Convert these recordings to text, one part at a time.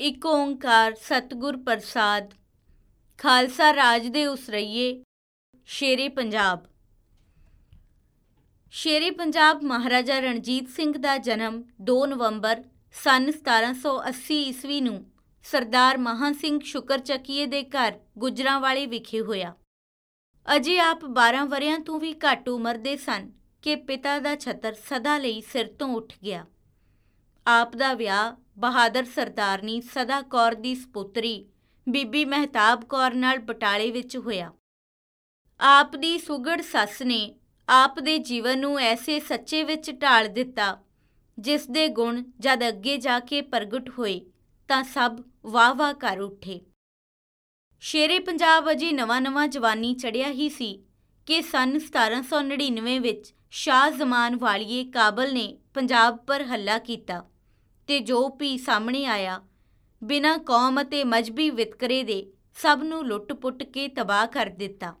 ਇਕ ਓੰਕਾਰ ਸਤਿਗੁਰ ਪ੍ਰਸਾਦ। ਖਾਲਸਾ ਰਾਜ ਦੇ ਉਸਰਈਏ, ਸ਼ੇਰੇ ਪੰਜਾਬ। ਸ਼ੇਰੇ ਪੰਜਾਬ ਮਹਾਰਾਜਾ ਰਣਜੀਤ ਸਿੰਘ ਦਾ ਜਨਮ 2 ਨਵੰਬਰ ਸਨ 1780 ਈਸਵੀ ਨੂੰ ਸਰਦਾਰ ਮਹਾਂ ਸਿੰਘ ਸ਼ੁਕਰਚਕੀਏ ਦੇ ਘਰ ਗੁਜਰਾਂਵਾਲੇ ਵਿਖੇ ਹੋਇਆ। ਅਜੇ ਆਪ 12 ਵਰਿਆਂ ਤੋਂ ਵੀ ਘੱਟ ਉਮਰ ਦੇ ਸਨ ਕਿ ਪਿਤਾ ਦਾ ਛਤਰ ਸਦਾ ਲਈ ਸਿਰ ਤੋਂ ਉੱਠ ਗਿਆ। ਆਪ ਦਾ ਵਿਆਹ ਬਹਾਦਰ ਸਰਦਾਰਨੀ ਸਦਾ ਕੌਰ ਦੀ ਸੁਪੁੱਤਰੀ, ਬੀਬੀ ਮਹਿਤਾਬ ਕੌਰ ਨਾਲ ਬਟਾਲੇ ਵਿੱਚ ਹੋਇਆ। ਆਪ ਦੀ ਸੁਗੜ ਸੱਸ ਨੇ ਆਪ ਦੇ ਜੀਵਨ ਨੂੰ ਐਸੇ ਸੱਚੇ ਵਿੱਚ ਢਾਲ ਦਿੱਤਾ, ਜਿਸ ਦੇ ਗੁਣ ਜਦ ਅੱਗੇ ਜਾ ਕੇ ਪ੍ਰਗਟ ਹੋਏ, ਤਾਂ ਸਭ ਵਾਹ-ਵਾਹ ਕਰ ਉੱਠੇ। ਸ਼ੇਰੇ ਪੰਜਾਬ ਅਜੀ ਨਵਾਂ-ਨਵਾਂ ਜਵਾਨੀ ਚੜਿਆ ਹੀ ਸੀ ਕਿ ਸਨ 1799 ਵਿੱਚ ਸ਼ਾਹ ਜ਼ਮਾਨ ਵਾਲੀਏ ਕਾਬਲ ਨੇ ਪੰਜਾਬ ਪਰ ਹੱਲਾ ਕੀਤਾ। ਤੇ ਜੋ ਵੀ ਸਾਹਮਣੇ ਆਇਆ, ਬਿਨਾਂ ਕੌਮ ਅਤੇ ਮਜਬੀ ਵਿਤਕਰੇ ਦੇ ਸਭ ਨੂੰ ਲੁੱਟ-ਪੁੱਟ ਕੇ ਤਬਾਹ ਕਰ ਦਿੱਤਾ।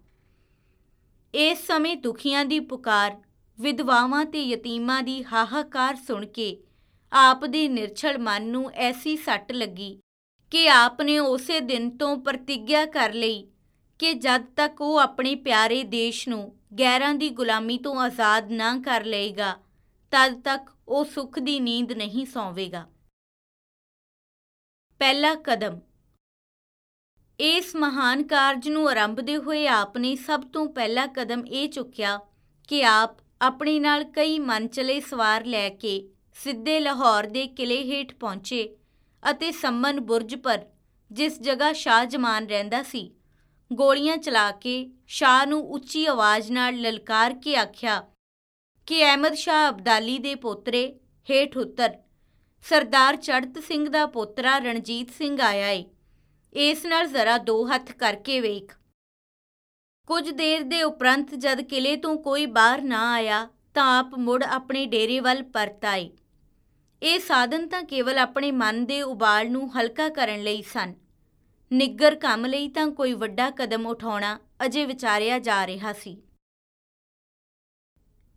ਇਸ ਸਮੇਂ ਦੁਖੀਆਂ ਦੀ ਪੁਕਾਰ, ਵਿਧਵਾਵਾਂ ਤੇ ਯਤੀਮਾਂ ਦੀ ਹਾਹਾਕਾਰ ਸੁਣ ਕੇ ਆਪ ਦੇ ਨਿਰਛਲ ਮਨ ਨੂੰ ਐਸੀ ਸੱਟ ਲੱਗੀ ਕਿ ਆਪ ਨੇ ਉਸੇ ਦਿਨ ਤੋਂ ਪ੍ਰਤੀਗਿਆ ਕਰ ਲਈ ਕਿ ਜਦ ਤੱਕ ਉਹ ਆਪਣੇ ਪਿਆਰੇ ਦੇਸ਼ ਨੂੰ ਗੈਰਾਂ ਦੀ ਗੁਲਾਮੀ ਤੋਂ ਆਜ਼ਾਦ ਨਾ ਕਰ ਲਏਗਾ, ਤਦ ਤੱਕ ਉਹ ਸੁੱਖ ਦੀ ਨੀਂਦ ਨਹੀਂ ਸੌਵੇਗਾ। ਪਹਿਲਾ ਕਦਮ। ਇਸ ਮਹਾਨ ਕਾਰਜ ਨੂੰ ਆਰੰਭਦੇ ਹੋਏ ਆਪ ਨੇ ਸਭ ਤੋਂ ਪਹਿਲਾ ਕਦਮ ਇਹ ਚੁੱਕਿਆ ਕਿ ਆਪ ਆਪਣੇ ਨਾਲ ਕਈ ਮਨਚਲੇ ਸਵਾਰ ਲੈ ਕੇ ਸਿੱਧੇ ਲਾਹੌਰ ਦੇ ਕਿਲੇ ਹੇਠ ਪਹੁੰਚੇ ਅਤੇ ਸੰਮਨ ਬੁਰਜ ਪਰ, ਜਿਸ ਜਗ੍ਹਾ ਸ਼ਾਹ ਜਮਾਨ ਰਹਿੰਦਾ ਸੀ, ਗੋਲੀਆਂ ਚਲਾ ਕੇ ਸ਼ਾਹ ਨੂੰ ਉੱਚੀ ਆਵਾਜ਼ ਨਾਲ ਲਲਕਾਰ ਕੇ ਆਖਿਆ ਕਿ ਅਹਿਮਦ ਸ਼ਾਹ ਅਬਦਾਲੀ ਦੇ ਪੋਤਰੇ ਹੇਠ ਉਤਰ, ਸਰਦਾਰ ਚੜਤ ਸਿੰਘ ਦਾ ਪੋਤਰਾ ਰਣਜੀਤ ਸਿੰਘ ਆਇਆ ਏ। ਇਸ ਨਾਲ ਜ਼ਰਾ ਦੋ ਹੱਥ ਕਰਕੇ ਵੇਖ। ਕੁਝ ਦੇਰ ਦੇ ਉਪਰੰਤ ਜਦ ਕਿਲੇ ਤੋਂ ਕੋਈ ਬਾਹਰ ਨਾ ਆਇਆ, ਤਾਂ ਆਪ ਮੁੜ ਆਪਣੇ ਡੇਰੇ ਵੱਲ ਪਰਤ ਆਏ। ਇਹ ਸਾਧਨ ਤਾਂ ਕੇਵਲ ਆਪਣੇ ਮਨ ਦੇ ਉਬਾਲ ਨੂੰ ਹਲਕਾ ਕਰਨ ਲਈ ਸਨ। ਨਿੱਗਰ ਕੰਮ ਲਈ ਤਾਂ ਕੋਈ ਵੱਡਾ ਕਦਮ ਉਠਾਉਣਾ ਅਜੇ ਵਿਚਾਰਿਆ ਜਾ ਰਿਹਾ ਸੀ।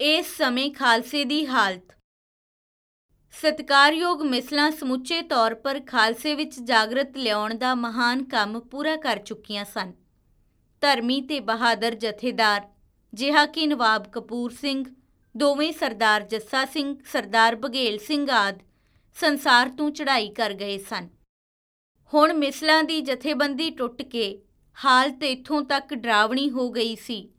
ਇਸ ਸਮੇਂ ਖਾਲਸੇ ਦੀ ਹਾਲਤ। ਸਤਕਾਰਯੋਗ ਮਿਸਲਾਂ ਸਮੁੱਚੇ ਤੌਰ ਪਰ ਖਾਲਸੇ ਵਿੱਚ ਜਾਗਰਤ ਲਿਆਉਣ ਦਾ ਮਹਾਨ ਕੰਮ ਪੂਰਾ ਕਰ ਚੁੱਕੀਆਂ ਸਨ। ਧਰਮੀ ਤੇ ਬਹਾਦਰ ਜਥੇਦਾਰ, ਜਿਹਾ ਕਿ ਨਵਾਬ ਕਪੂਰ ਸਿੰਘ, ਦੋਵੇਂ ਸਰਦਾਰ ਜੱਸਾ ਸਿੰਘ, ਸਰਦਾਰ ਬਘੇਲ ਸਿੰਘ ਆਦ ਸੰਸਾਰ ਤੋਂ ਚੜ੍ਹਾਈ ਕਰ ਗਏ ਸਨ। ਹੁਣ ਮਿਸਲਾਂ ਦੀ ਜਥੇਬੰਦੀ ਟੁੱਟ ਕੇ ਹਾਲਤ ਇਥੋਂ ਤੱਕ ਡਰਾਵਣੀ ਹੋ ਗਈ ਸੀ।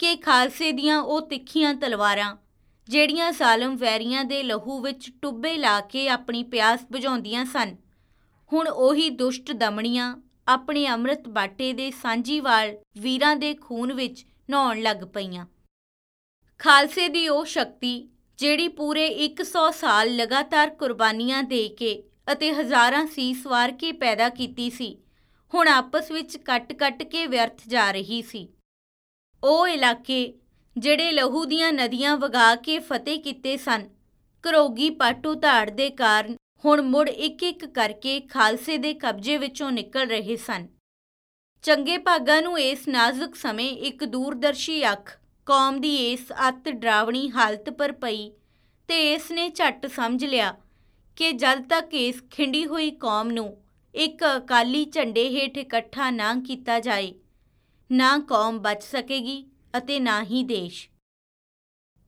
ਕਿ ਖਾਲਸੇ ਦੀਆਂ ਉਹ ਤਿੱਖੀਆਂ ਤਲਵਾਰਾਂ, ਜਿਹੜੀਆਂ ਜ਼ਾਲਮ ਵੈਰੀਆਂ ਦੇ ਲਹੂ ਵਿੱਚ ਟੁੱਬੇ ਲਾ ਕੇ ਆਪਣੀ ਪਿਆਸ ਬੁਝਾਉਂਦੀਆਂ ਸਨ। ਹੁਣ ਉਹੀ ਦੁਸ਼ਟ ਦਮਣੀਆਂ ਆਪਣੇ ਅੰਮ੍ਰਿਤ ਬਾਟੇ ਦੇ ਸਾਂਝੀਵਾਲ ਵੀਰਾਂ ਦੇ ਖੂਨ ਵਿੱਚ ਨਹਾਉਣ ਲੱਗ ਪਈਆਂ। ਖਾਲਸੇ ਦੀ ਉਹ ਸ਼ਕਤੀ, ਜਿਹੜੀ ਪੂਰੇ 100 ਸਾਲ ਲਗਾਤਾਰ ਕੁਰਬਾਨੀਆਂ ਦੇ ਕੇ ਅਤੇ ਹਜ਼ਾਰਾਂ ਸੀਸ ਵਾਰ ਕੇ ਪੈਦਾ ਕੀਤੀ ਸੀ, ਹੁਣ ਆਪਸ ਵਿੱਚ ਕੱਟ-ਕੱਟ ਕੇ ਵਿਅਰਥ ਜਾ ਰਹੀ ਸੀ। ਉਹ ਇਲਾਕੇ ਜਿਹੜੇ ਲਹੂ ਦੀਆਂ ਨਦੀਆਂ ਵਗਾ ਕੇ ਫਤਿਹ ਕੀਤੇ ਸਨ ਕਰੋਗੀ ਪਾਟੂ ਧਾੜ ਦੇ ਕਾਰਨ ਹੁਣ ਮੁੜ ਇੱਕ-ਇੱਕ ਕਰਕੇ ਖਾਲਸੇ ਦੇ ਕਬਜ਼ੇ ਵਿੱਚੋਂ ਨਿਕਲ ਰਹੇ ਸਨ। ਚੰਗੇ ਭਾਗਾਂ ਨੂੰ ਇਸ ਨਾਜ਼ੁਕ ਸਮੇਂ ਇੱਕ ਦੂਰਦਰਸ਼ੀ ਅੱਖ, ਕੌਮ ਦੀ ਇਸ ਅਤ ਡਰਾਵਣੀ ਹਾਲਤ ਪਰ ਪਈ ਤੇ ਇਸ ਨੇ ਝੱਟ ਸਮਝ ਲਿਆ ਕਿ ਜਦ ਤੱਕ ਇਸ ਖਿੰਡੀ ਹੋਈ ਕੌਮ ਨੂੰ ਇੱਕ ਅਕਾਲੀ ਝੰਡੇ ਹੇਠ ਇਕੱਠਾ ਨਾ ਕੀਤਾ ਜਾਏ ਨਾ ਕੌਮ ਬਚ ਸਕੇਗੀ ਅਤੇ ਨਾ ਹੀ ਦੇਸ਼।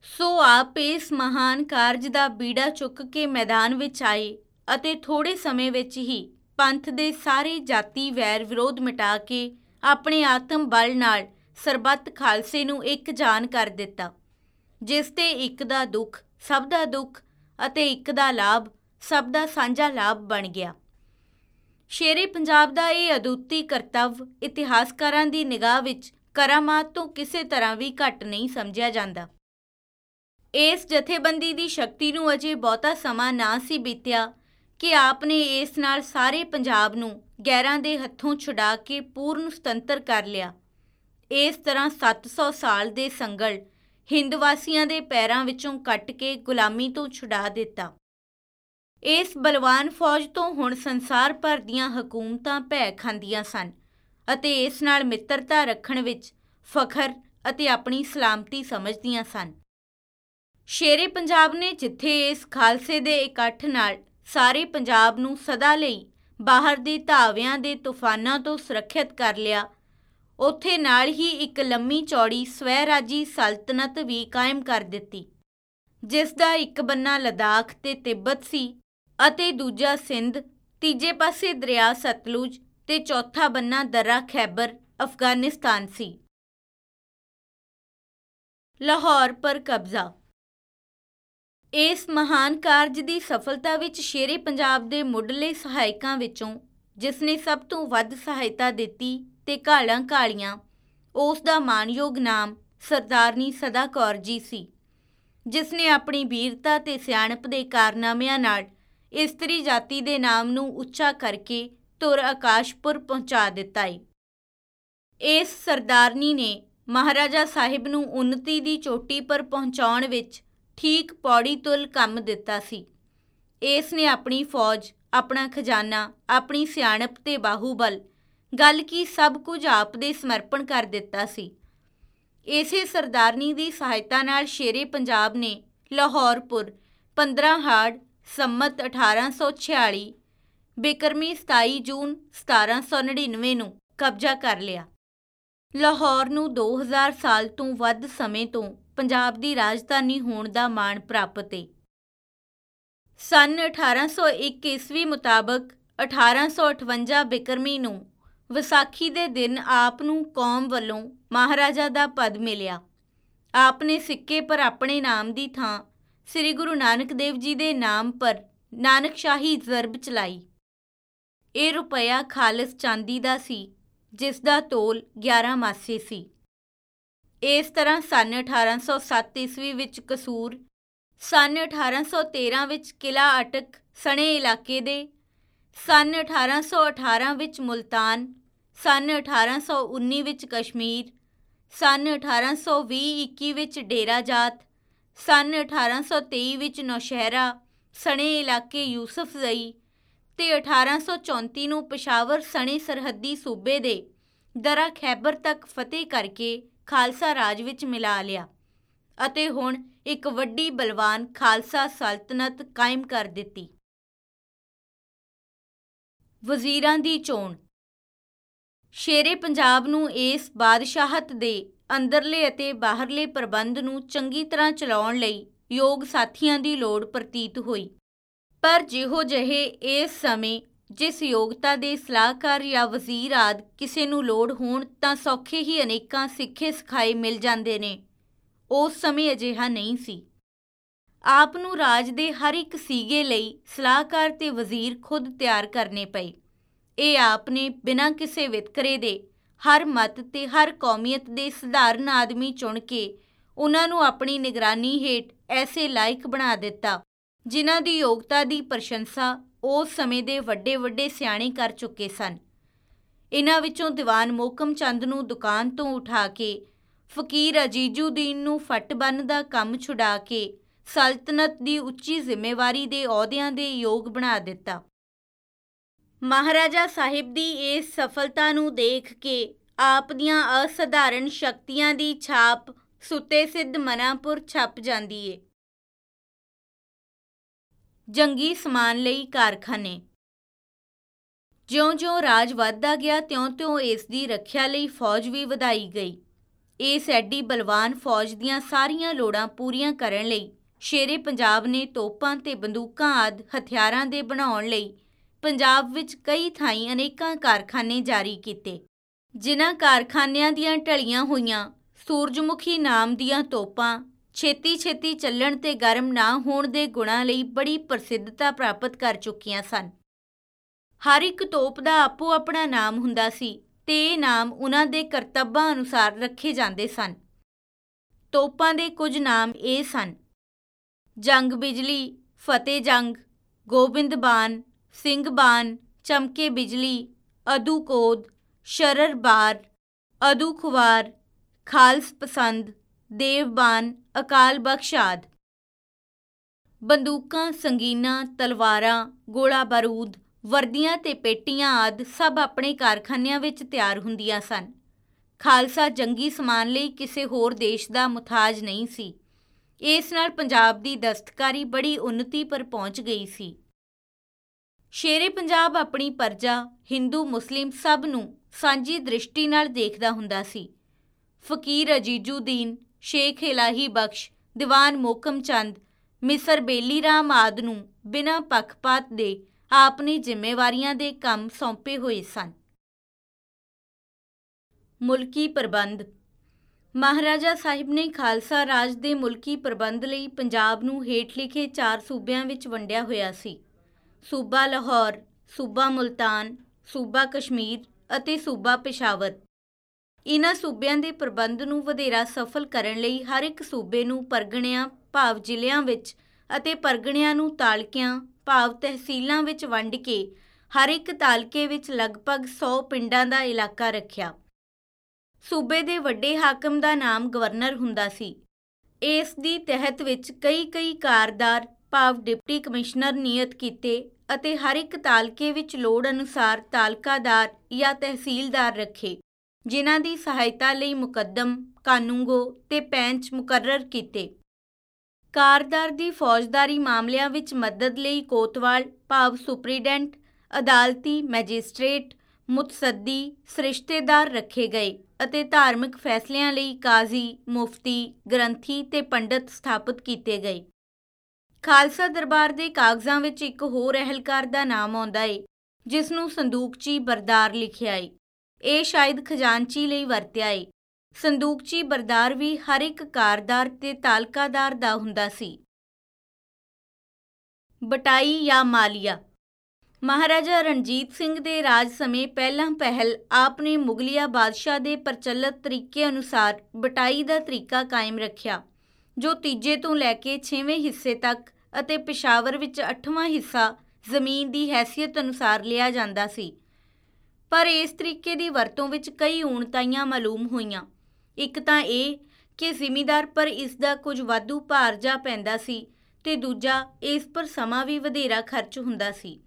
ਸੋ ਆਪ ਇਸ ਮਹਾਨ ਕਾਰਜ ਦਾ ਬੀੜਾ ਚੁੱਕ ਕੇ ਮੈਦਾਨ ਵਿੱਚ ਆਏ ਅਤੇ ਥੋੜੇ ਸਮੇਂ ਵਿੱਚ ਹੀ ਪੰਥ ਦੇ ਸਾਰੇ ਜਾਤੀ ਵੈਰ ਵਿਰੋਧ ਮਿਟਾ ਕੇ ਆਪਣੇ ਆਤਮ ਬਲ ਨਾਲ ਸਰਬੱਤ ਖਾਲਸੇ ਨੂੰ ਇੱਕ ਜਾਨ ਕਰ ਦਿੱਤਾ, ਜਿਸ ਤੇ ਇੱਕ ਦਾ ਦੁੱਖ, ਸਭ ਦਾ ਦੁੱਖ ਅਤੇ ਇੱਕ ਦਾ ਲਾਭ, ਸਭ ਦਾ ਸਾਂਝਾ ਲਾਭ ਬਣ ਗਿਆ। ਸ਼ੇਰੇ ਪੰਜਾਬ ਦਾ ਇਹ ਅਦੁੱਤੀ ਕਰਤੱਵ ਇਤਿਹਾਸਕਾਰਾਂ ਦੀ ਨਿਗਾਹ ਵਿੱਚ ਕਰਾਮਾਤ ਤੋਂ ਕਿਸੇ ਤਰ੍ਹਾਂ ਵੀ ਘੱਟ ਨਹੀਂ ਸਮਝਿਆ ਜਾਂਦਾ। ਇਸ ਜਥੇਬੰਦੀ ਦੀ ਸ਼ਕਤੀ ਨੂੰ ਅਜੇ ਬਹੁਤਾ ਸਮਾਂ ਨਾ ਸੀ ਬੀਤਿਆ ਕਿ ਆਪ ਨੇ ਇਸ ਨਾਲ ਸਾਰੇ ਪੰਜਾਬ ਨੂੰ ਗੈਰਾਂ ਦੇ ਹੱਥੋਂ ਛੁਡਾ ਕੇ ਪੂਰਨ ਸੁਤੰਤਰ ਕਰ ਲਿਆ। ਇਸ ਤਰ੍ਹਾਂ 700 ਸਾਲ ਦੇ ਸੰਗਲ ਹਿੰਦ ਵਾਸੀਆਂ ਦੇ ਪੈਰਾਂ ਵਿੱਚੋਂ ਕੱਟ ਕੇ ਗੁਲਾਮੀ ਤੋਂ ਛੁਡਾ ਦਿੱਤਾ। ਇਸ ਬਲਵਾਨ ਫੌਜ ਤੋਂ ਹੁਣ ਸੰਸਾਰ ਭਰ ਦੀਆਂ ਹਕੂਮਤਾਂ ਭੈ ਖਾਂਦੀਆਂ ਸਨ ਅਤੇ ਇਸ ਨਾਲ ਮਿੱਤਰਤਾ ਰੱਖਣ ਵਿੱਚ ਫਖਰ ਅਤੇ ਆਪਣੀ ਸਲਾਮਤੀ ਸਮਝਦੀਆਂ ਸਨ। ਸ਼ੇਰੇ ਪੰਜਾਬ ਨੇ ਜਿੱਥੇ ਇਸ ਖਾਲਸੇ ਦੇ ਇਕੱਠ ਨਾਲ ਸਾਰੇ ਪੰਜਾਬ ਨੂੰ ਸਦਾ ਲਈ ਬਾਹਰ ਦੇ ਧਾਵਿਆਂ ਦੇ ਤੂਫਾਨਾਂ ਤੋਂ ਸੁਰੱਖਿਅਤ ਕਰ ਲਿਆ, ਉੱਥੇ ਨਾਲ ਹੀ ਇੱਕ ਲੰਮੀ ਚੌੜੀ ਸਵੈਰਾਜੀ ਸਲਤਨਤ ਵੀ ਕਾਇਮ ਕਰ ਦਿੱਤੀ, ਜਿਸ ਦਾ ਇੱਕ ਬੰਨਾ ਲਦਾਖ ਤੇ ਤਿੱਬਤ ਸੀ ਅਤੇ ਦੂਜਾ ਸਿੰਧ, ਤੀਜੇ ਪਾਸੇ ਦਰਿਆ ਸਤਲੁਜ ਤੇ ਚੌਥਾ ਬੰਨਾ ਦਰਾ ਖੈਬਰ, ਅਫਗਾਨਿਸਤਾਨ ਸੀ। ਲਾਹੌਰ ਪਰ ਕਬਜ਼ਾ। ਇਸ ਮਹਾਨ ਕਾਰਜ ਦੀ ਸਫਲਤਾ ਵਿੱਚ ਸ਼ੇਰੇ ਪੰਜਾਬ ਦੇ ਮੁੱਢਲੇ ਸਹਾਇਕਾਂ ਵਿੱਚੋਂ ਜਿਸ ਨੇ ਸਭ ਤੋਂ ਵੱਧ ਸਹਾਇਤਾ ਦਿੱਤੀ ਤੇ ਘਾਲਾਂ ਘਾਲੀਆਂ, ਉਸ ਦਾ ਮਾਨਯੋਗ ਨਾਮ ਸਰਦਾਰਨੀ ਸਦਾ ਕੌਰ ਜੀ ਸੀ, ਜਿਸ ਨੇ ਆਪਣੀ ਵੀਰਤਾ ਤੇ ਸਿਆਣਪ ਦੇ ਕਾਰਨਾਮਿਆਂ ਨਾਲ ਇਸਤਰੀ ਜਾਤੀ ਦੇ ਨਾਮ ਨੂੰ ਉੱਚਾ ਕਰਕੇ ਤੁਰ ਆਕਾਸ਼ਪੁਰ ਪਹੁੰਚਾ ਦਿੱਤਾ ਏ ਇਸ ਸਰਦਾਰਨੀ ਨੇ ਮਹਾਰਾਜਾ ਸਾਹਿਬ ਨੂੰ ਉન્નਤੀ ਦੀ ਚੋਟੀ ਪਰ ਪਹੁੰਚਾਉਣ ਵਿੱਚ ਠੀਕ ਪੌੜੀ ਤੁਲ ਕੰਮ ਦਿੱਤਾ ਸੀ। ਇਸ ਨੇ ਆਪਣੀ ਫੌਜ, ਆਪਣਾ ਖਜ਼ਾਨਾ, ਆਪਣੀ ਸਿਆਣਪ ਤੇ ਬਾਹੂਬਲ ਗੱਲ ਕੀ ਸਭ ਕੁਝ ਆਪ ਦੇ ਸਮਰਪਣ ਕਰ ਦਿੱਤਾ ਸੀ। ਇਸੇ ਸਰਦਾਰਨੀ ਦੀ ਸਹਾਇਤਾ ਨਾਲ ਸ਼ੇਰੇ ਪੰਜਾਬ ਨੇ ਲਾਹੌਰਪੁਰ 15 ਹਾੜ ਸੰਮਤ 1846 ਬਿਕਰਮੀ 27 ਜੂਨ 1799 ਨੂੰ ਕਬਜ਼ਾ ਕਰ ਲਿਆ। ਲਾਹੌਰ ਨੂੰ 2000 ਸਾਲ ਤੋਂ ਵੱਧ ਸਮੇਂ ਤੋਂ ਪੰਜਾਬ ਦੀ ਰਾਜਧਾਨੀ ਹੋਣ ਦਾ ਮਾਣ ਪ੍ਰਾਪਤ ਹੈ ਸਨ 1801 ਈਸਵੀ ਮੁਤਾਬਕ 1858 ਬਿਕਰਮੀ ਨੂੰ ਵਿਸਾਖੀ ਦੇ ਦਿਨ ਆਪ ਨੂੰ ਕੌਮ ਵੱਲੋਂ ਮਹਾਰਾਜਾ ਦਾ ਪਦ ਮਿਲਿਆ। ਆਪ ਨੇ ਸਿੱਕੇ ਪਰ ਆਪਣੇ ਨਾਮ ਦੀ ਥਾਂ ਸ੍ਰੀ ਗੁਰੂ ਨਾਨਕ ਦੇਵ ਜੀ ਦੇ ਨਾਮ ਪਰ ਨਾਨਕ ਸ਼ਾਹੀ ਜ਼ਰਬ ਚਲਾਈ। ਇਹ ਰੁਪਇਆ ਖਾਲਸ ਚਾਂਦੀ ਦਾ ਸੀ, ਜਿਸ ਦਾ ਤੋਲ 11 ਮਾਸੇ ਸੀ। ਇਸ ਤਰ੍ਹਾਂ ਸਨ 1807 ਈਸਵੀ ਵਿੱਚ ਕਸੂਰ, ਸਨ 1813 ਵਿੱਚ ਕਿਲਾ ਅਟਕ ਸਣੇ ਇਲਾਕੇ ਦੇ, ਸਨ 1818 ਵਿੱਚ ਮੁਲਤਾਨ, ਸਨ 1819 ਵਿੱਚ ਕਸ਼ਮੀਰ, ਸਨ 1820-21 ਵਿੱਚ ਡੇਰਾ ਜਾਤ ਸਨ 1823 ਵਿੱਚ ਨੌਸ਼ਹਿਰਾ ਸਣੇ ਇਲਾਕੇ ਯੂਸਫ ਜ਼ਈ ਤੇ 1834 ਨੂੰ ਪਸ਼ਾਵਰ ਸਣੇ ਸਰਹੱਦੀ ਸੂਬੇ ਦੇ ਦਰਾ ਖੈਬਰ ਤੱਕ ਫਤਿਹ ਕਰਕੇ ਖਾਲਸਾ ਰਾਜ ਵਿੱਚ ਮਿਲਾ ਲਿਆ ਅਤੇ ਹੁਣ ਇੱਕ ਵੱਡੀ ਬਲਵਾਨ ਖਾਲਸਾ ਸਲਤਨਤ ਕਾਇਮ ਕਰ ਦਿੱਤੀ। ਵਜ਼ੀਰਾਂ ਦੀ ਚੋਣ। ਸ਼ੇਰੇ ਪੰਜਾਬ ਨੂੰ ਇਸ ਬਾਦਸ਼ਾਹਤ ਦੇ ਅੰਦਰਲੇ ਅਤੇ ਬਾਹਰਲੇ ਪ੍ਰਬੰਧ ਨੂੰ ਚੰਗੀ ਤਰ੍ਹਾਂ ਚਲਾਉਣ ਲਈ ਯੋਗ ਸਾਥੀਆਂ ਦੀ ਲੋੜ ਪ੍ਰਤੀਤ ਹੋਈ। ਪਰ ਜਿਹੋ ਜਿਹੇ ਇਸ ਸਮੇਂ ਜਿਸ ਯੋਗਤਾ ਦੇ ਸਲਾਹਕਾਰ ਜਾਂ ਵਜ਼ੀਰ ਆਦ ਕਿਸੇ ਨੂੰ ਲੋੜ ਹੋਣ ਤਾਂ ਸੌਖੇ ਹੀ ਅਨੇਕਾਂ ਸਿੱਖੇ ਸਿਖਾਏ ਮਿਲ ਜਾਂਦੇ ਨੇ। ਉਸ ਸਮੇਂ ਅਜਿਹਾ ਨਹੀਂ ਸੀ। ਆਪ ਨੂੰ ਰਾਜ ਦੇ ਹਰ ਇੱਕ ਸੀਗੇ ਲਈ ਸਲਾਹਕਾਰ ਤੇ ਵਜ਼ੀਰ ਖੁਦ ਤਿਆਰ ਕਰਨੇ ਪਏ। ਇਹ ਆਪ ਨੇ ਬਿਨਾਂ ਕਿਸੇ ਵਿਤਕਰੇ ਦੇ ਹਰ ਮਤ ਤੇ ਹਰ ਕੌਮੀਅਤ ਦੇ ਸਧਾਰਨ ਆਦਮੀ ਚੁਣ ਕੇ ਉਹਨਾਂ ਨੂੰ ਆਪਣੀ ਨਿਗਰਾਨੀ ਹੇਠ ਐਸੇ ਲਾਇਕ ਬਣਾ ਦਿੱਤਾ, ਜਿਨ੍ਹਾਂ ਦੀ ਯੋਗਤਾ ਦੀ ਪ੍ਰਸ਼ੰਸਾ ਉਸ ਸਮੇਂ ਦੇ ਵੱਡੇ ਵੱਡੇ ਸਿਆਣੇ ਕਰ ਚੁੱਕੇ ਸਨ। ਇਹਨਾਂ ਵਿੱਚੋਂ ਦੀਵਾਨ ਮੋਕਮ ਚੰਦ ਨੂੰ ਦੁਕਾਨ ਤੋਂ ਉਠਾ ਕੇ, ਫਕੀਰ ਅਜੀਜੂਦੀਨ ਨੂੰ ਫੱਟ ਬੰਨ ਦਾ ਕੰਮ ਛੁਡਾ ਕੇ, ਸਲਤਨਤ ਦੀ ਉੱਚੀ ਜ਼ਿੰਮੇਵਾਰੀ ਦੇ ਅਹੁਦਿਆਂ ਦੇ ਯੋਗ ਬਣਾ ਦਿੱਤਾ। ਮਹਾਰਾਜਾ ਸਾਹਿਬ ਦੀ ਇਸ ਸਫਲਤਾ ਨੂੰ ਦੇਖ ਕੇ ਆਪ ਦੀਆਂ ਅਸਧਾਰਨ ਸ਼ਕਤੀਆਂ ਦੀ ਛਾਪ ਸੁੱਤੇ ਸਿੱਧ ਮਨਾਪੁਰ ਛਪ ਜਾਂਦੀ ਏ। ਜੰਗੀ ਸਮਾਨ ਲਈ ਕਾਰਖਾਨੇ। ਜਿਉਂ-ਜਿਉਂ ਰਾਜ ਵੱਧਦਾ ਗਿਆ, ਤਿਉਂ-ਤਿਉਂ ਇਸ ਦੀ ਰੱਖਿਆ ਲਈ ਫੌਜ ਵੀ ਵਧਾਈ ਗਈ। ਇਸ ਐਡੀ ਬਲਵਾਨ ਫੌਜ ਦੀਆਂ ਸਾਰੀਆਂ ਲੋੜਾਂ ਪੂਰੀਆਂ ਕਰਨ ਲਈ ਸ਼ੇਰੇ ਪੰਜਾਬ ਨੇ ਤੋਪਾਂ ਤੇ ਬੰਦੂਕਾਂ ਆਦ ਹਥਿਆਰਾਂ ਦੇ ਬਣਾਉਣ ਲਈ ਪੰਜਾਬ ਵਿੱਚ ਕਈ ਥਾਈਂ ਅਨੇਕਾਂ ਕਾਰਖਾਨੇ ਜਾਰੀ ਕੀਤੇ। ਜਿਨ੍ਹਾਂ ਕਾਰਖਾਨਿਆਂ ਦੀਆਂ ਢਲੀਆਂ ਹੋਈਆਂ, ਸੂਰਜਮੁਖੀ ਨਾਮ ਦੀਆਂ ਤੋਪਾਂ ਛੇਤੀ-ਛੇਤੀ ਚੱਲਣ ਤੇ ਗਰਮ ਨਾ ਹੋਣ ਦੇ ਗੁਣਾਂ ਲਈ ਬੜੀ ਪ੍ਰਸਿੱਧਤਾ ਪ੍ਰਾਪਤ ਕਰ ਚੁੱਕੀਆਂ ਸਨ। ਹਰ ਇੱਕ ਤੋਪ ਦਾ ਆਪੋ ਆਪਣਾ ਨਾਮ ਹੁੰਦਾ ਸੀ ਤੇ ਇਹ ਨਾਮ ਉਹਨਾਂ ਦੇ ਕਰਤੱਵਾਂ ਅਨੁਸਾਰ ਰੱਖੇ ਜਾਂਦੇ ਸਨ। ਤੋਪਾਂ ਦੇ ਕੁਝ ਨਾਮ ਇਹ ਸਨ। ਜੰਗ ਬਿਜਲੀ, ਫਤਿਹ ਜੰਗ, ਗੋਬਿੰਦ ਬਾਨ, ਸਿੰਘ ਬਾਨ, ਚਮਕੇ ਬਿਜਲੀ ਅਦੂ ਕੋਦ ਸ਼ਰਰ ਬਾਰ, ਅਦੂ ਖੁਵਾਰ, ਖਾਲਸ ਪਸੰਦ, ਦੇਵਬਾਨ, ਅਕਾਲ ਬਖਸ਼ਾਦ ਬੰਦੂਕਾਂ, ਸੰਗੀਨਾਂ, ਤਲਵਾਰਾਂ, ਗੋਲਾ ਬਾਰੂਦ, ਵਰਦੀਆਂ ਤੇ ਪੇਟੀਆਂ ਆਦ ਸਭ ਆਪਣੇ ਕਾਰਖਾਨਿਆਂ ਵਿੱਚ ਤਿਆਰ ਹੁੰਦੀਆਂ ਸਨ। ਖਾਲਸਾ ਜੰਗੀ ਸਮਾਨ ਲਈ ਕਿਸੇ ਹੋਰ ਦੇਸ਼ ਦਾ ਮੁਤਾਜ ਨਹੀਂ ਸੀ। ਇਸ ਨਾਲ ਪੰਜਾਬ ਦੀ ਦਸਤਕਾਰੀ ਬੜੀ ਉન્નਤੀ ਪਰ ਪਹੁੰਚ ਗਈ ਸੀ। ਸ਼ੇਰੇ ਪੰਜਾਬ ਆਪਣੀ ਪਰਜਾ, ਹਿੰਦੂ, ਮੁਸਲਿਮ ਸਭ ਨੂੰ ਸਾਂਝੀ ਦ੍ਰਿਸ਼ਟੀ ਨਾਲ ਦੇਖਦਾ ਹੁੰਦਾ ਸੀ। ਫਕੀਰ ਅਜੀਜੂਦੀਨ, ਸ਼ੇਖ ਇਲਾਹੀ ਬਖਸ਼, ਦੀਵਾਨ ਮੋਕਮ ਚੰਦ, ਮਿਸਰ ਬੇਲੀ ਰਾਮ ਆਦ ਨੂੰ ਬਿਨਾਂ ਪੱਖਪਾਤ ਦੇ ਆਪਣੀ ਜ਼ਿੰਮੇਵਾਰੀਆਂ ਦੇ ਕੰਮ ਸੌਂਪੇ ਹੋਏ ਸਨ। ਮੁਲਕੀ ਪ੍ਰਬੰਧ। ਮਹਾਰਾਜਾ ਸਾਹਿਬ ਨੇ ਖਾਲਸਾ ਰਾਜ ਦੇ ਮੁਲਕੀ ਪ੍ਰਬੰਧ ਲਈ ਪੰਜਾਬ ਨੂੰ ਹੇਠ ਲਿਖੇ ਚਾਰ ਸੂਬਿਆਂ ਵਿੱਚ ਵੰਡਿਆ ਹੋਇਆ ਸੀ। ਸੂਬਾ ਲਾਹੌਰ, ਸੂਬਾ ਮੁਲਤਾਨ, ਸੂਬਾ ਕਸ਼ਮੀਰ ਅਤੇ ਸੂਬਾ ਪਿਸ਼ਾਵਰ। ਇਨ੍ਹਾਂ ਸੂਬਿਆਂ ਦੇ ਪ੍ਰਬੰਧ ਨੂੰ ਵਧੇਰਾ ਸਫਲ ਕਰਨ ਲਈ ਹਰ ਇੱਕ ਸੂਬੇ ਨੂੰ ਪਰਗਣਿਆਂ, ਭਾਵ ਜ਼ਿਲ੍ਹਿਆਂ ਵਿੱਚ ਅਤੇ ਪਰਗਣਿਆਂ ਨੂੰ ਤਾਲਕਿਆਂ, ਭਾਵ ਤਹਿਸੀਲਾਂ ਵਿੱਚ ਵੰਡ ਕੇ ਹਰ ਇੱਕ ਤਾਲਕੇ ਵਿੱਚ ਲਗਭਗ 100 ਪਿੰਡਾਂ ਦਾ ਇਲਾਕਾ ਰੱਖਿਆ। ਸੂਬੇ ਦੇ ਵੱਡੇ ਹਾਕਮ ਦਾ ਨਾਮ ਗਵਰਨਰ ਹੁੰਦਾ ਸੀ। ਇਸ ਦੀ ਤਹਿਤ ਵਿੱਚ ਕਈ ਕਈ ਕਾਰਦਾਰ, ਭਾਵ ਡਿਪਟੀ ਕਮਿਸ਼ਨਰ ਨਿਯਤ ਕੀਤੇ ਅਤੇ ਹਰ ਇੱਕ ਤਾਲਕੇ ਵਿੱਚ ਲੋੜ ਅਨੁਸਾਰ ਤਾਲਕਾਦਾਰ ਜਾਂ ਤਹਿਸੀਲਦਾਰ ਰੱਖੇ, ਜਿਨ੍ਹਾਂ ਦੀ ਸਹਾਇਤਾ ਲਈ ਮੁਕੱਦਮ, ਕਾਨੂੰਗੋ ਤੇ ਪੈਂਚ ਮੁਕਰਰ ਕੀਤੇ। ਕਾਰਦਾਰ ਦੀ ਫੌਜਦਾਰੀ ਮਾਮਲਿਆਂ ਵਿੱਚ ਮਦਦ ਲਈ ਕੋਤਵਾਲ, ਭਾਵ ਸੁਪਰੀਡੈਂਟ, ਅਦਾਲਤੀ, ਮੈਜਿਸਟ੍ਰੇਟ, ਮੁਤਸੱਦੀ, ਸ੍ਰਿਸ਼ਤੇਦਾਰ ਰੱਖੇ ਗਏ ਅਤੇ ਧਾਰਮਿਕ ਫੈਸਲਿਆਂ ਲਈ ਕਾਜ਼ੀ, ਮੁਫਤੀ, ਗ੍ਰੰਥੀ ਤੇ ਪੰਡਤ ਸਥਾਪਿਤ ਕੀਤੇ ਗਏ। ਖਾਲਸਾ ਦਰਬਾਰ ਦੇ ਕਾਗਜ਼ਾਂ ਵਿੱਚ ਇੱਕ ਹੋਰ ਅਹਿਲਕਾਰ ਦਾ ਨਾਮ ਆਉਂਦਾ ਏ, ਜਿਸ ਨੂੰ ਸੰਦੂਕਚੀ ਬਰਦਾਰ ਲਿਖਿਆ ਏ। ਇਹ ਸ਼ਾਇਦ ਖਜ਼ਾਨਚੀ ਲਈ ਵਰਤਿਆ ਏ। ਸੰਦੂਕਚੀ ਬਰਦਾਰ ਵੀ ਹਰ ਇੱਕ ਕਾਰਦਾਰ ਤੇ ਤਾਲਕਾਦਾਰ ਦਾ ਹੁੰਦਾ ਸੀ। ਬਟਾਈ ਜਾਂ ਮਾਲੀਆ। ਮਹਾਰਾਜਾ ਰਣਜੀਤ ਸਿੰਘ ਦੇ ਰਾਜ ਸਮੇਂ ਪਹਿਲਾਂ ਪਹਿਲ ਆਪ ਨੇ ਮੁਗਲਿਆ ਬਾਦਸ਼ਾਹ ਦੇ ਪ੍ਰਚਲਿਤ ਤਰੀਕੇ ਅਨੁਸਾਰ ਬਟਾਈ ਦਾ ਤਰੀਕਾ ਕਾਇਮ ਰੱਖਿਆ। ਜੋ ਤੀਜੇ ਤੋਂ ਲੈ ਕੇ 6ਵੇਂ ਹਿੱਸੇ ਤੱਕ ਅਤੇ ਪਿਸ਼ਾਵਰ ਵਿੱਚ 8ਵਾਂ ਹਿੱਸਾ ਜ਼ਮੀਨ ਦੀ ਹیثیت ਅਨੁਸਾਰ ਲਿਆ ਜਾਂਦਾ ਸੀ। ਪਰ ਇਸ ਤਰੀਕੇ ਦੀ ਵਰਤੋਂ ਵਿੱਚ ਕਈ ਊਣਤਾਈਆਂ ਮਾਲੂਮ ਹੋਈਆਂ। ਇੱਕ ਤਾਂ ਇਹ ਕਿ ਜ਼ਿਮੀਦਾਰ ਪਰ ਇਸ ਦਾ ਕੁਝ ਵਾਧੂ ਭਾਰ ਜਾ ਪੈਂਦਾ ਸੀ ਤੇ ਦੂਜਾ ਇਸ ਪਰ ਸਮਾਂ ਵੀ ਵਧੇਰਾ ਖਰਚ ਹੁੰਦਾ ਸੀ।